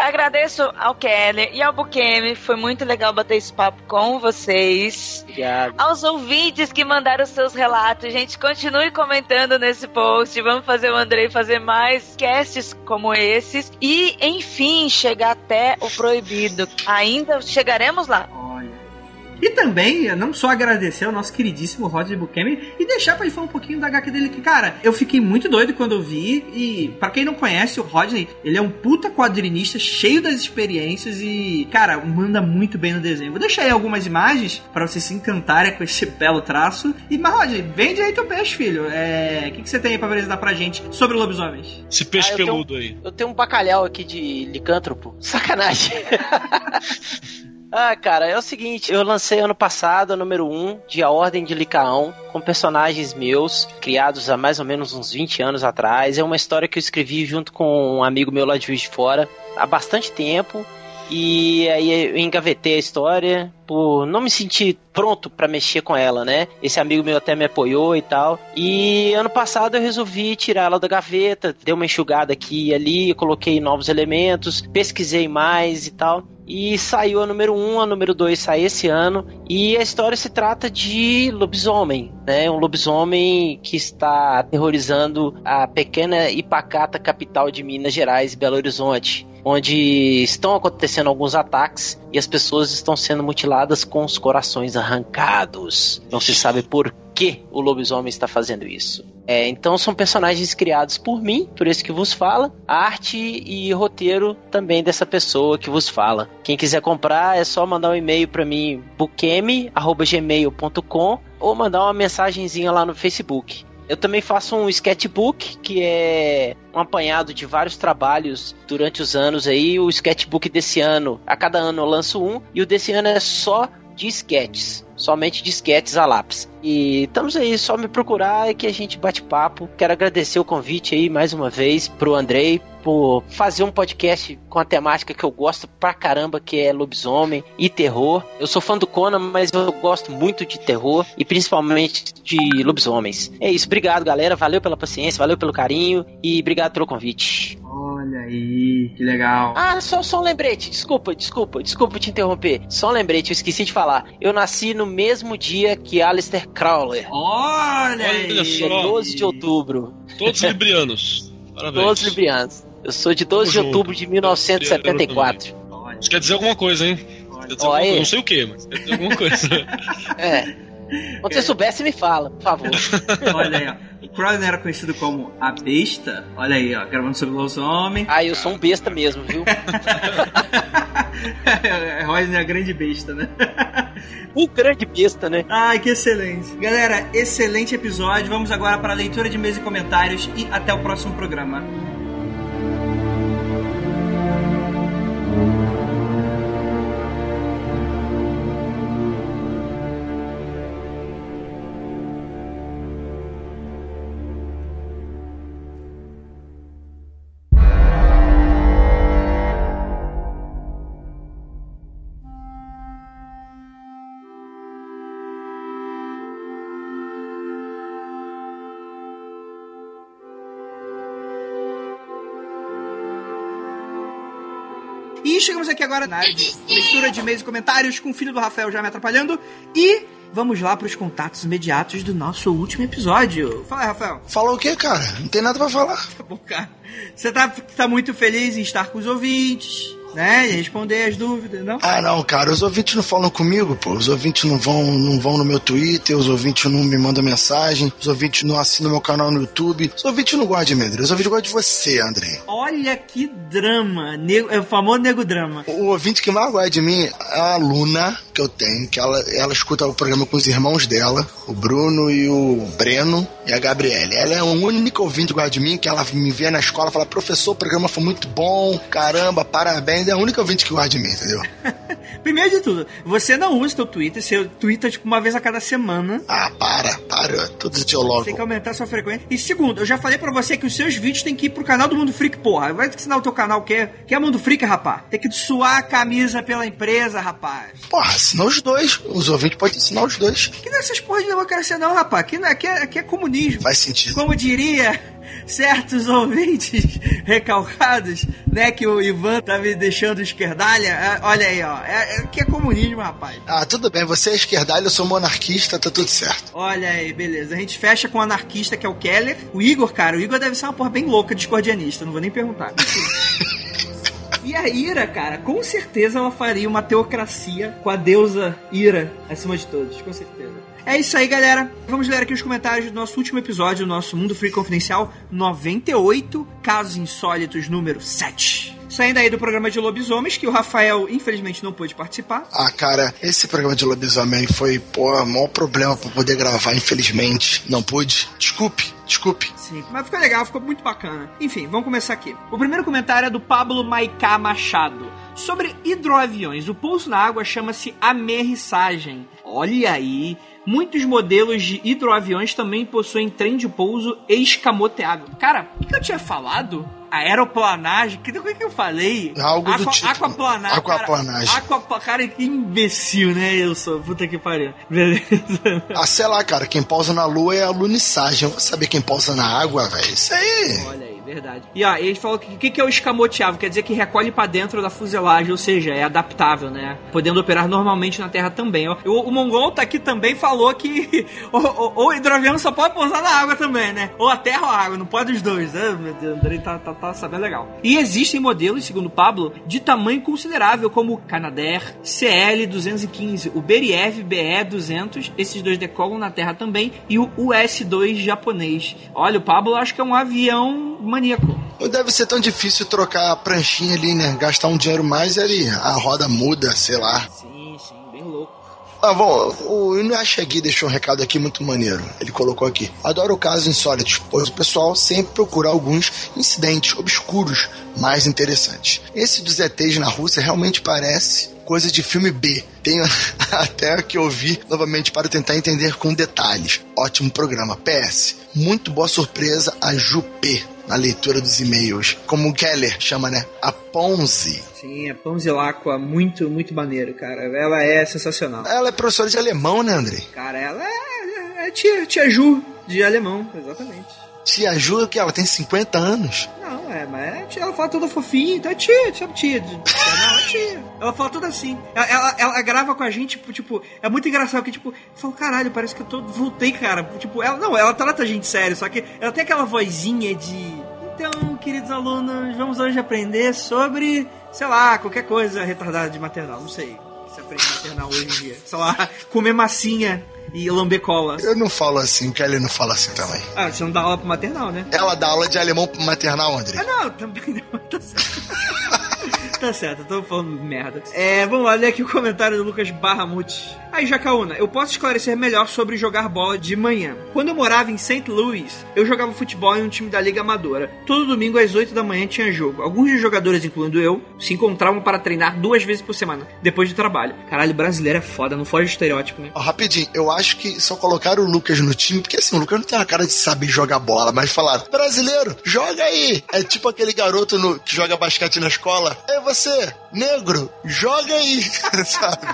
Speaker 3: Agradeço ao Keller e ao Bukemi, foi muito legal bater esse papo com vocês.
Speaker 5: Obrigado.
Speaker 3: Aos ouvintes que mandaram seus relatos, gente, continue comentando nesse post. Vamos fazer o Andrei fazer mais casts como esses. E, enfim, chegar até o proibido. Ainda chegaremos lá.
Speaker 2: E também, não só agradecer ao nosso queridíssimo Roger Bukemi e deixar pra ele falar um pouquinho da HQ dele, que, cara, eu fiquei muito doido quando eu vi. E, pra quem não conhece, o Rodney, ele é um puta quadrinista, cheio das experiências e, cara, manda muito bem no desenho. Vou deixar aí algumas imagens pra vocês se encantarem com esse belo traço. E, mas, Rodney, vende aí teu peixe, filho. É. O que, que você tem aí pra apresentar pra gente sobre lobisomens?
Speaker 4: Esse peixe
Speaker 5: Ah, eu tenho-
Speaker 4: peludo aí.
Speaker 5: Eu tenho um bacalhau aqui de licântropo. Sacanagem. [LAUGHS] ah, cara, é o seguinte, eu lancei ano passado a número 1 de A Ordem de Licaão, com personagens meus, criados há mais ou menos uns 20 anos atrás. É uma história que eu escrevi junto com um amigo meu lá de Juiz de Fora há bastante tempo. E aí eu engavetei a história por não me sentir pronto pra mexer com ela, né? Esse amigo meu até me apoiou e tal. E ano passado eu resolvi tirar ela da gaveta, dei uma enxugada aqui e ali, coloquei novos elementos, pesquisei mais e tal. E saiu a número 1, a número 2 sai esse ano. E a história se trata de lobisomem, né? Um lobisomem que está aterrorizando a pequena e pacata capital de Minas Gerais, Belo Horizonte onde estão acontecendo alguns ataques e as pessoas estão sendo mutiladas com os corações arrancados. Não se sabe por que o lobisomem está fazendo isso. É, então são personagens criados por mim, por esse que vos fala, arte e roteiro também dessa pessoa que vos fala. Quem quiser comprar é só mandar um e-mail para mim, bukemi@gmail.com ou mandar uma mensagenzinha lá no Facebook. Eu também faço um sketchbook, que é um apanhado de vários trabalhos durante os anos aí. O sketchbook desse ano, a cada ano eu lanço um, e o desse ano é só de sketches somente disquetes a lápis. E estamos aí, só me procurar e que a gente bate papo. Quero agradecer o convite aí mais uma vez pro Andrei por fazer um podcast com a temática que eu gosto pra caramba, que é lobisomem e terror. Eu sou fã do Conan, mas eu gosto muito de terror e principalmente de lobisomens. É isso, obrigado galera, valeu pela paciência, valeu pelo carinho e obrigado pelo convite.
Speaker 2: Olha aí, que legal.
Speaker 5: Ah, só, só um lembrete, desculpa, desculpa, desculpa te interromper. Só um lembrete, eu esqueci de falar. Eu nasci no mesmo dia que Alistair Crowler.
Speaker 2: Olha, Olha
Speaker 5: Dia 12 de outubro.
Speaker 4: Todos [LAUGHS] librianos. Parabéns.
Speaker 5: Todos librianos. Eu sou de 12 Tamo de outubro junto. de 1974.
Speaker 4: Isso quer dizer alguma coisa, hein? Alguma coisa. Não sei o que, mas quer dizer alguma coisa. [LAUGHS]
Speaker 5: é. Quando você soubesse, me fala, por favor. [LAUGHS]
Speaker 2: Olha aí, ó. O Crowley era conhecido como a besta. Olha aí, ó, gravando sobre os homens.
Speaker 5: Ah, eu sou um besta mesmo, viu? [LAUGHS]
Speaker 2: Royce é a grande besta, né?
Speaker 5: O grande besta, né?
Speaker 2: Ai, que excelente. Galera, excelente episódio. Vamos agora para a leitura de mesa e comentários e até o próximo programa. E chegamos aqui agora na área de leitura de e-mails e comentários com o filho do Rafael já me atrapalhando. E vamos lá para os contatos imediatos do nosso último episódio. Fala aí, Rafael.
Speaker 6: Fala o quê, cara? Não tem nada para falar.
Speaker 2: Tá bom, cara. Você tá, tá muito feliz em estar com os ouvintes né? E responder as dúvidas, não?
Speaker 6: Ah, não, cara, os ouvintes não falam comigo, pô. Os ouvintes não vão, não vão no meu Twitter, os ouvintes não me mandam mensagem, os ouvintes não assinam meu canal no YouTube. Os ouvintes não gostam de mim, André. Os ouvintes gostam de você, André.
Speaker 2: Olha que drama. Nego, é o famoso nego drama.
Speaker 6: O ouvinte que mais gosta de mim é a Luna, que eu tenho, que ela, ela escuta o programa com os irmãos dela, o Bruno e o Breno e a Gabriele. Ela é a única ouvinte gosta de mim, que ela me vê na escola e fala, professor, o programa foi muito bom, caramba, parabéns é a única ouvinte que gosta de mim, entendeu? [LAUGHS]
Speaker 2: Primeiro de tudo, você não usa teu Twitter, você twitta tipo uma vez a cada semana.
Speaker 6: Ah, para, para, tudo teológico.
Speaker 2: Tem que aumentar a sua frequência. E segundo, eu já falei pra você que os seus vídeos têm que ir pro canal do Mundo Freak, porra. Vai ensinar o teu canal que é, que é Mundo Freak, rapaz. Tem que suar a camisa pela empresa, rapaz.
Speaker 6: Porra, ensina os dois. Os ouvintes podem ensinar os dois.
Speaker 2: Que não é essas porra de democracia não, rapaz. Aqui, não, aqui, é, aqui é comunismo.
Speaker 6: Faz sentido.
Speaker 2: Como diria certos ouvintes [LAUGHS] recalcados, né? Que o Ivan tá me deixando esquerdalha. É, olha aí, ó. É, é, que é comunismo, rapaz.
Speaker 6: Ah, tudo bem. Você é esquerdalha, eu sou monarquista, tá tudo certo.
Speaker 2: Olha aí, beleza. A gente fecha com o anarquista, que é o Keller. O Igor, cara, o Igor deve ser uma porra bem louca discordianista. Não vou nem perguntar. [LAUGHS] E a Ira, cara, com certeza ela faria uma teocracia com a deusa Ira acima de todos, com certeza. É isso aí, galera. Vamos ler aqui os comentários do nosso último episódio do nosso Mundo Free Confidencial 98, Casos Insólitos número 7. Saindo aí do programa de lobisomens, que o Rafael, infelizmente, não pôde participar.
Speaker 6: Ah, cara, esse programa de lobisomem foi, pô, o maior problema pra poder gravar, infelizmente. Não pude. Desculpe, desculpe.
Speaker 2: Sim, mas ficou legal, ficou muito bacana. Enfim, vamos começar aqui. O primeiro comentário é do Pablo Maiká Machado. Sobre hidroaviões, o pouso na água chama-se amerrissagem. Olha aí, muitos modelos de hidroaviões também possuem trem de pouso escamoteável. Cara, o que eu tinha falado? Aeroplanagem? O que, que eu falei?
Speaker 6: Algo Aqua, do tipo.
Speaker 2: Aquaplanagem.
Speaker 6: Aquaplanagem.
Speaker 2: Aqua, cara, que imbecil, né? Eu sou. Puta que pariu. Beleza.
Speaker 6: Ah, sei lá, cara. Quem pousa na lua é a lunissagem. Eu vou saber quem pousa na água, velho. Isso aí.
Speaker 2: Olha aí Verdade. E ó, ele falou que o que, é o escamoteável? Quer dizer que recolhe para dentro da fuselagem, ou seja, é adaptável, né? Podendo operar normalmente na Terra também. O, o Mongol tá aqui também falou que [LAUGHS] o, o, o, hidroavião só pode pousar na água também, né? Ou a terra ou a água, não pode os dois. né? meu Deus, Andrei tá, tá, tá sabendo legal. E existem modelos, segundo Pablo, de tamanho considerável, como o Canadair CL-215, o Beriev BE-200, esses dois decolam na Terra também, e o US-2 japonês. Olha, o Pablo acho que é um avião maníaco.
Speaker 6: Não deve ser tão difícil trocar a pranchinha ali, né? Gastar um dinheiro mais e ali a roda muda, sei lá.
Speaker 2: Sim, sim, bem louco.
Speaker 6: Ah, bom, o Inuyasha Gui deixou um recado aqui muito maneiro. Ele colocou aqui: Adoro casos insólitos, pois o pessoal sempre procura alguns incidentes obscuros mais interessantes. Esse dos ETs na Rússia realmente parece coisa de filme B. Tenho [LAUGHS] até que ouvir novamente para tentar entender com detalhes. Ótimo programa. PS. Muito boa surpresa a Jupê na leitura dos e-mails. Como o Keller chama, né? A Ponzi.
Speaker 2: Sim, a Panzilacqua, muito, muito maneiro, cara. Ela é sensacional.
Speaker 6: Ela é professora de alemão, né, André?
Speaker 2: Cara, ela é, é tia, tia Ju de alemão, exatamente.
Speaker 6: Tia Ju, que ela tem 50 anos.
Speaker 2: Não, é, mas é ela fala toda fofinha, então é tia, sabe tia? Não, é tia. Ela fala toda assim. Ela, ela, ela grava com a gente, tipo, tipo, é muito engraçado, porque, tipo, eu falo, caralho, parece que eu tô, voltei, cara. Tipo, ela, não, ela trata a gente sério, só que ela tem aquela vozinha de... Então, queridos alunos, vamos hoje aprender sobre, sei lá, qualquer coisa retardada de maternal, não sei. que Se aprende maternal hoje em dia. Sei lá, comer massinha e lamber cola.
Speaker 6: Eu não falo assim, o Keller não fala assim também.
Speaker 2: Ah, você não dá aula pro maternal, né?
Speaker 6: Ela dá aula de alemão pro maternal, André.
Speaker 2: Ah, não, também não, [LAUGHS] tá certo. tá certo, eu tô falando merda. É, vamos lá, ler aqui o comentário do Lucas Barramute. Aí, Jacaúna, eu posso esclarecer melhor sobre jogar bola de manhã. Quando eu morava em St. Louis, eu jogava futebol em um time da Liga Amadora. Todo domingo às 8 da manhã tinha jogo. Alguns dos jogadores, incluindo eu, se encontravam para treinar duas vezes por semana, depois do trabalho. Caralho, brasileiro é foda, não foge do estereótipo, né?
Speaker 6: Ó, rapidinho, eu acho que só colocaram o Lucas no time, porque assim, o Lucas não tem a cara de saber jogar bola, mas falaram, brasileiro, joga aí! É tipo aquele garoto no- que joga basquete na escola. É você, negro, joga aí, [LAUGHS] sabe?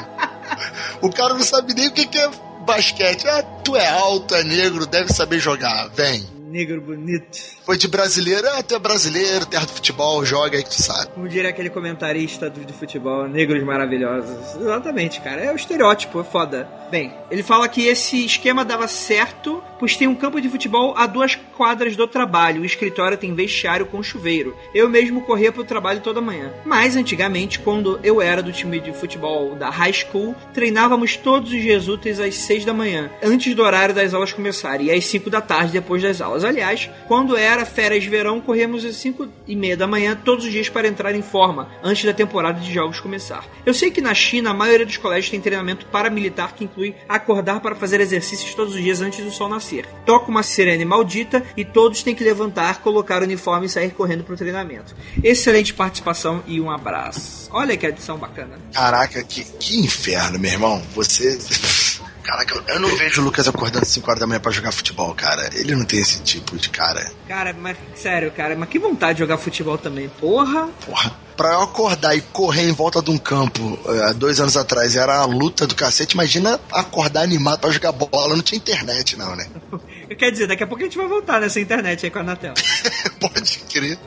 Speaker 6: O cara não sabe nem o que que é basquete. Ah, tu é alto, é negro, deve saber jogar, vem.
Speaker 2: Negro bonito.
Speaker 6: Foi de brasileiro, ah, tu é brasileiro, terra do futebol, joga aí que tu sabe.
Speaker 2: Como diria aquele comentarista do, do futebol, negros maravilhosos. Exatamente, cara. É o estereótipo, é foda. Bem, ele fala que esse esquema dava certo, pois tem um campo de futebol a duas quadras do trabalho. O escritório tem vestiário com chuveiro. Eu mesmo corria pro trabalho toda manhã. Mas antigamente, quando eu era do time de futebol da high school, treinávamos todos os dias úteis às seis da manhã, antes do horário das aulas começarem, e às cinco da tarde depois das aulas. Aliás, quando era férias de verão, corríamos às cinco e meia da manhã todos os dias para entrar em forma, antes da temporada de jogos começar. Eu sei que na China a maioria dos colégios tem treinamento paramilitar que inclui acordar para fazer exercícios todos os dias antes do sol nascer. Toca uma sirene maldita e todos têm que levantar, colocar o uniforme e sair correndo para o treinamento. Excelente participação e um abraço. Olha que adição bacana.
Speaker 6: Caraca, que, que inferno, meu irmão. Você. [LAUGHS] Caraca, eu não vejo o Lucas acordando 5 horas da manhã pra jogar futebol, cara. Ele não tem esse tipo de cara.
Speaker 2: Cara, mas sério, cara, mas que vontade de jogar futebol também. Porra!
Speaker 6: Porra. Pra eu acordar e correr em volta de um campo há dois anos atrás era a luta do cacete. Imagina acordar animado pra jogar bola. Não tinha internet, não, né? [LAUGHS]
Speaker 2: Quer dizer, daqui a pouco a gente vai voltar nessa internet aí com a Anatel. [LAUGHS]
Speaker 6: Pode crer.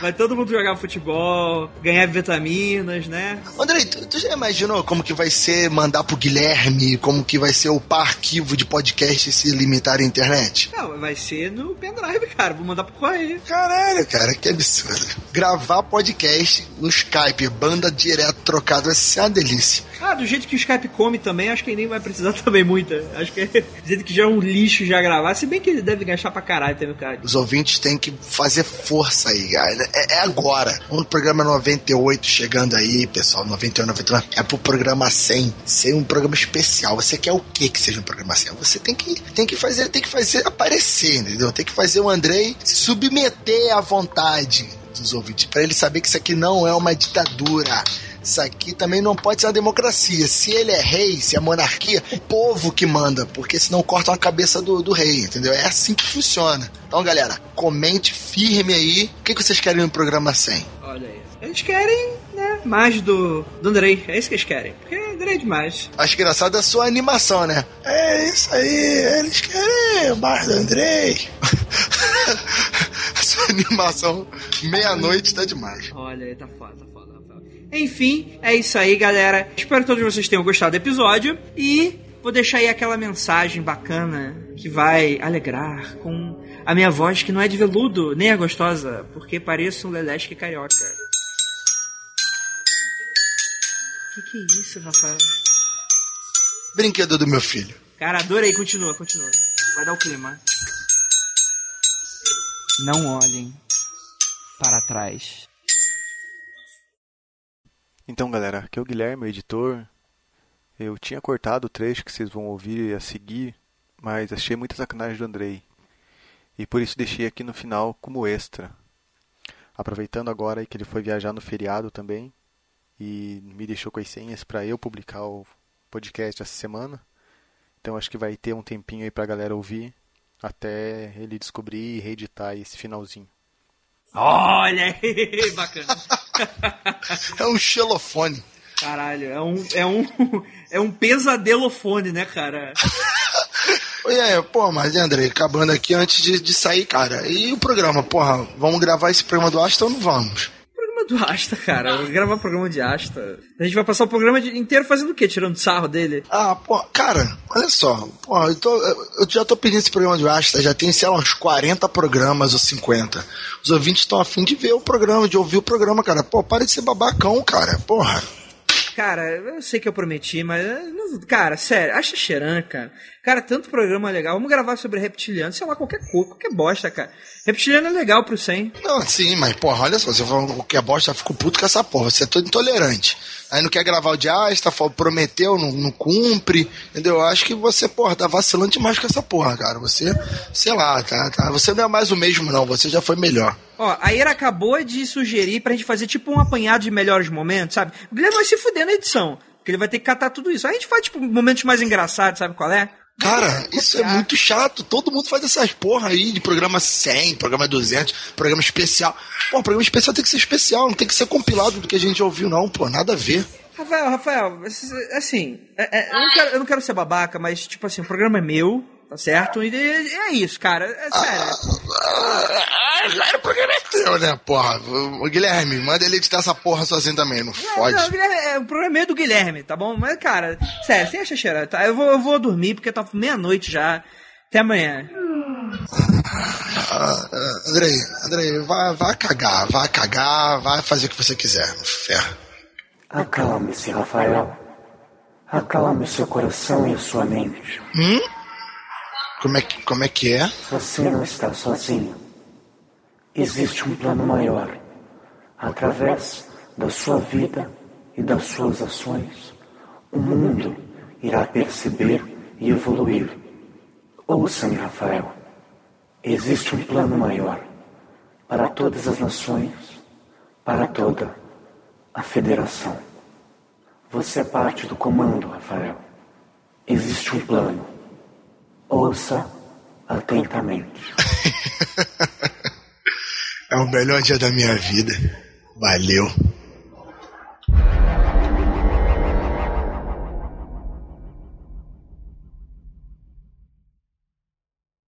Speaker 2: Vai todo mundo jogar futebol, ganhar vitaminas, né?
Speaker 6: Andrei, tu, tu já imaginou como que vai ser mandar pro Guilherme? Como que vai ser upar arquivo de podcast se limitar à internet?
Speaker 2: Não, vai ser no pendrive, cara. Vou mandar pro correio.
Speaker 6: Caralho, cara, que absurdo. Gravar podcast no Skype, banda direto trocado, vai ser uma delícia.
Speaker 2: Ah, do jeito que o Skype come também, acho que nem vai precisar [LAUGHS] também muito. Acho que do jeito que já é um lixo já gravar. Se bem que ele deve gastar pra caralho também, cara.
Speaker 6: Os ouvintes têm que fazer força aí, cara. É, é agora. Vamos no programa 98 chegando aí, pessoal. 91, 99. É pro programa 100 ser um programa especial. Você quer o que que seja um programa 100? Você tem que, tem que fazer, tem que fazer aparecer, entendeu? Tem que fazer o Andrei se submeter à vontade dos ouvintes, para ele saber que isso aqui não é uma ditadura. Isso aqui também não pode ser uma democracia. Se ele é rei, se é monarquia, o povo que manda, porque senão cortam a cabeça do, do rei, entendeu? É assim que funciona. Então, galera, comente firme aí. O que, que vocês querem no programa 100?
Speaker 2: Olha aí. Eles querem, né, mais do, do Andrei. É isso que eles querem. Porque Andrei é demais.
Speaker 6: Acho engraçado a sua animação, né? É isso aí, eles querem mais do Andrei. [LAUGHS] [LAUGHS] animação meia-noite tá demais.
Speaker 2: Olha aí, tá foda, tá foda, tá foda. Enfim, é isso aí, galera. Espero que todos vocês tenham gostado do episódio. E vou deixar aí aquela mensagem bacana que vai alegrar com a minha voz, que não é de veludo, nem é gostosa, porque pareço um lelesque carioca. Que que é isso, Rafael?
Speaker 6: Brinquedo do meu filho.
Speaker 2: Cara, adorei, continua, continua. Vai dar o clima. Não olhem para trás.
Speaker 7: Então, galera, aqui é o Guilherme, o editor. Eu tinha cortado o trecho que vocês vão ouvir a seguir, mas achei muita sacanagem do Andrei. E por isso deixei aqui no final como extra. Aproveitando agora que ele foi viajar no feriado também e me deixou com as senhas para eu publicar o podcast essa semana. Então acho que vai ter um tempinho aí pra galera ouvir até ele descobrir e reeditar esse finalzinho.
Speaker 2: Olha aí, [LAUGHS] bacana.
Speaker 6: É um xilofone.
Speaker 2: Caralho, é um, é um, é um pesadelofone, né, cara? [LAUGHS]
Speaker 6: Oi, pô, mas André, acabando aqui antes de, de sair, cara. E o programa, porra, vamos gravar esse programa do Asta ou não vamos?
Speaker 2: Do Asta, cara. Vou gravar programa de Asta. A gente vai passar o programa inteiro fazendo o quê? Tirando sarro dele?
Speaker 6: Ah, pô, cara, olha só. Pô, eu, tô- eu já tô pedindo esse programa de Asta, já tem, sei lá, uns 40 programas ou 50. Os ouvintes estão afim de ver o programa, de ouvir o programa, cara. Pô, para de ser babacão, cara. Porra.
Speaker 2: Cara, eu sei que eu prometi, mas. Cara, sério, acha Xeran, cara. Cara, tanto programa legal. Vamos gravar sobre reptiliano, sei lá, qualquer coisa, qualquer bosta, cara. Reptiliano é legal pro 100.
Speaker 6: Não, sim, mas, porra, olha só, você falou que é bosta, eu fico puto com essa porra. Você é todo intolerante. Aí não quer gravar o de Asta, fala, prometeu, não, não cumpre, entendeu? Eu acho que você, porra, tá vacilando demais com essa porra, cara. Você, sei lá, tá, tá. Você não é mais o mesmo, não. Você já foi melhor.
Speaker 2: Ó, a Ira acabou de sugerir pra gente fazer tipo um apanhado de melhores momentos, sabe? O Guilherme vai se fuder na edição, porque ele vai ter que catar tudo isso. Aí a gente faz, tipo, momentos mais engraçados, sabe qual é?
Speaker 6: Cara, isso é muito chato. Todo mundo faz essas porra aí de programa 100, programa 200, programa especial. Pô, programa especial tem que ser especial, não tem que ser compilado do que a gente já ouviu, não, pô. Nada a ver.
Speaker 2: Rafael, Rafael, assim, é- é, eu, não quero, eu não quero ser babaca, mas, tipo assim, o programa é meu, tá certo? E é, é isso, cara, é sério.
Speaker 6: Ah, o programa é teu, né, porra? Ô, Guilherme, manda ele editar essa porra sozinho também, não fode.
Speaker 2: Não, o, Guilherme, é, o programa é meio do Guilherme, tá bom? Mas, cara, sério, sem cheira, tá? Eu vou, eu vou dormir porque tá meia-noite já. Até amanhã.
Speaker 6: Ah, Andrei, Andrei, vai, vai cagar, vai cagar, vai fazer o que você quiser, no ferro.
Speaker 8: Acalme-se, Rafael. Acalme seu coração e a sua mente.
Speaker 6: Hum? Como é que, como é, que é?
Speaker 8: Você não está sozinho. Existe um plano maior. Através da sua vida e das suas ações, o mundo irá perceber e evoluir. Ouça-me, Rafael. Existe um plano maior para todas as nações, para toda a federação. Você é parte do comando, Rafael. Existe um plano. Ouça atentamente. [LAUGHS]
Speaker 6: É o melhor dia da minha vida. Valeu.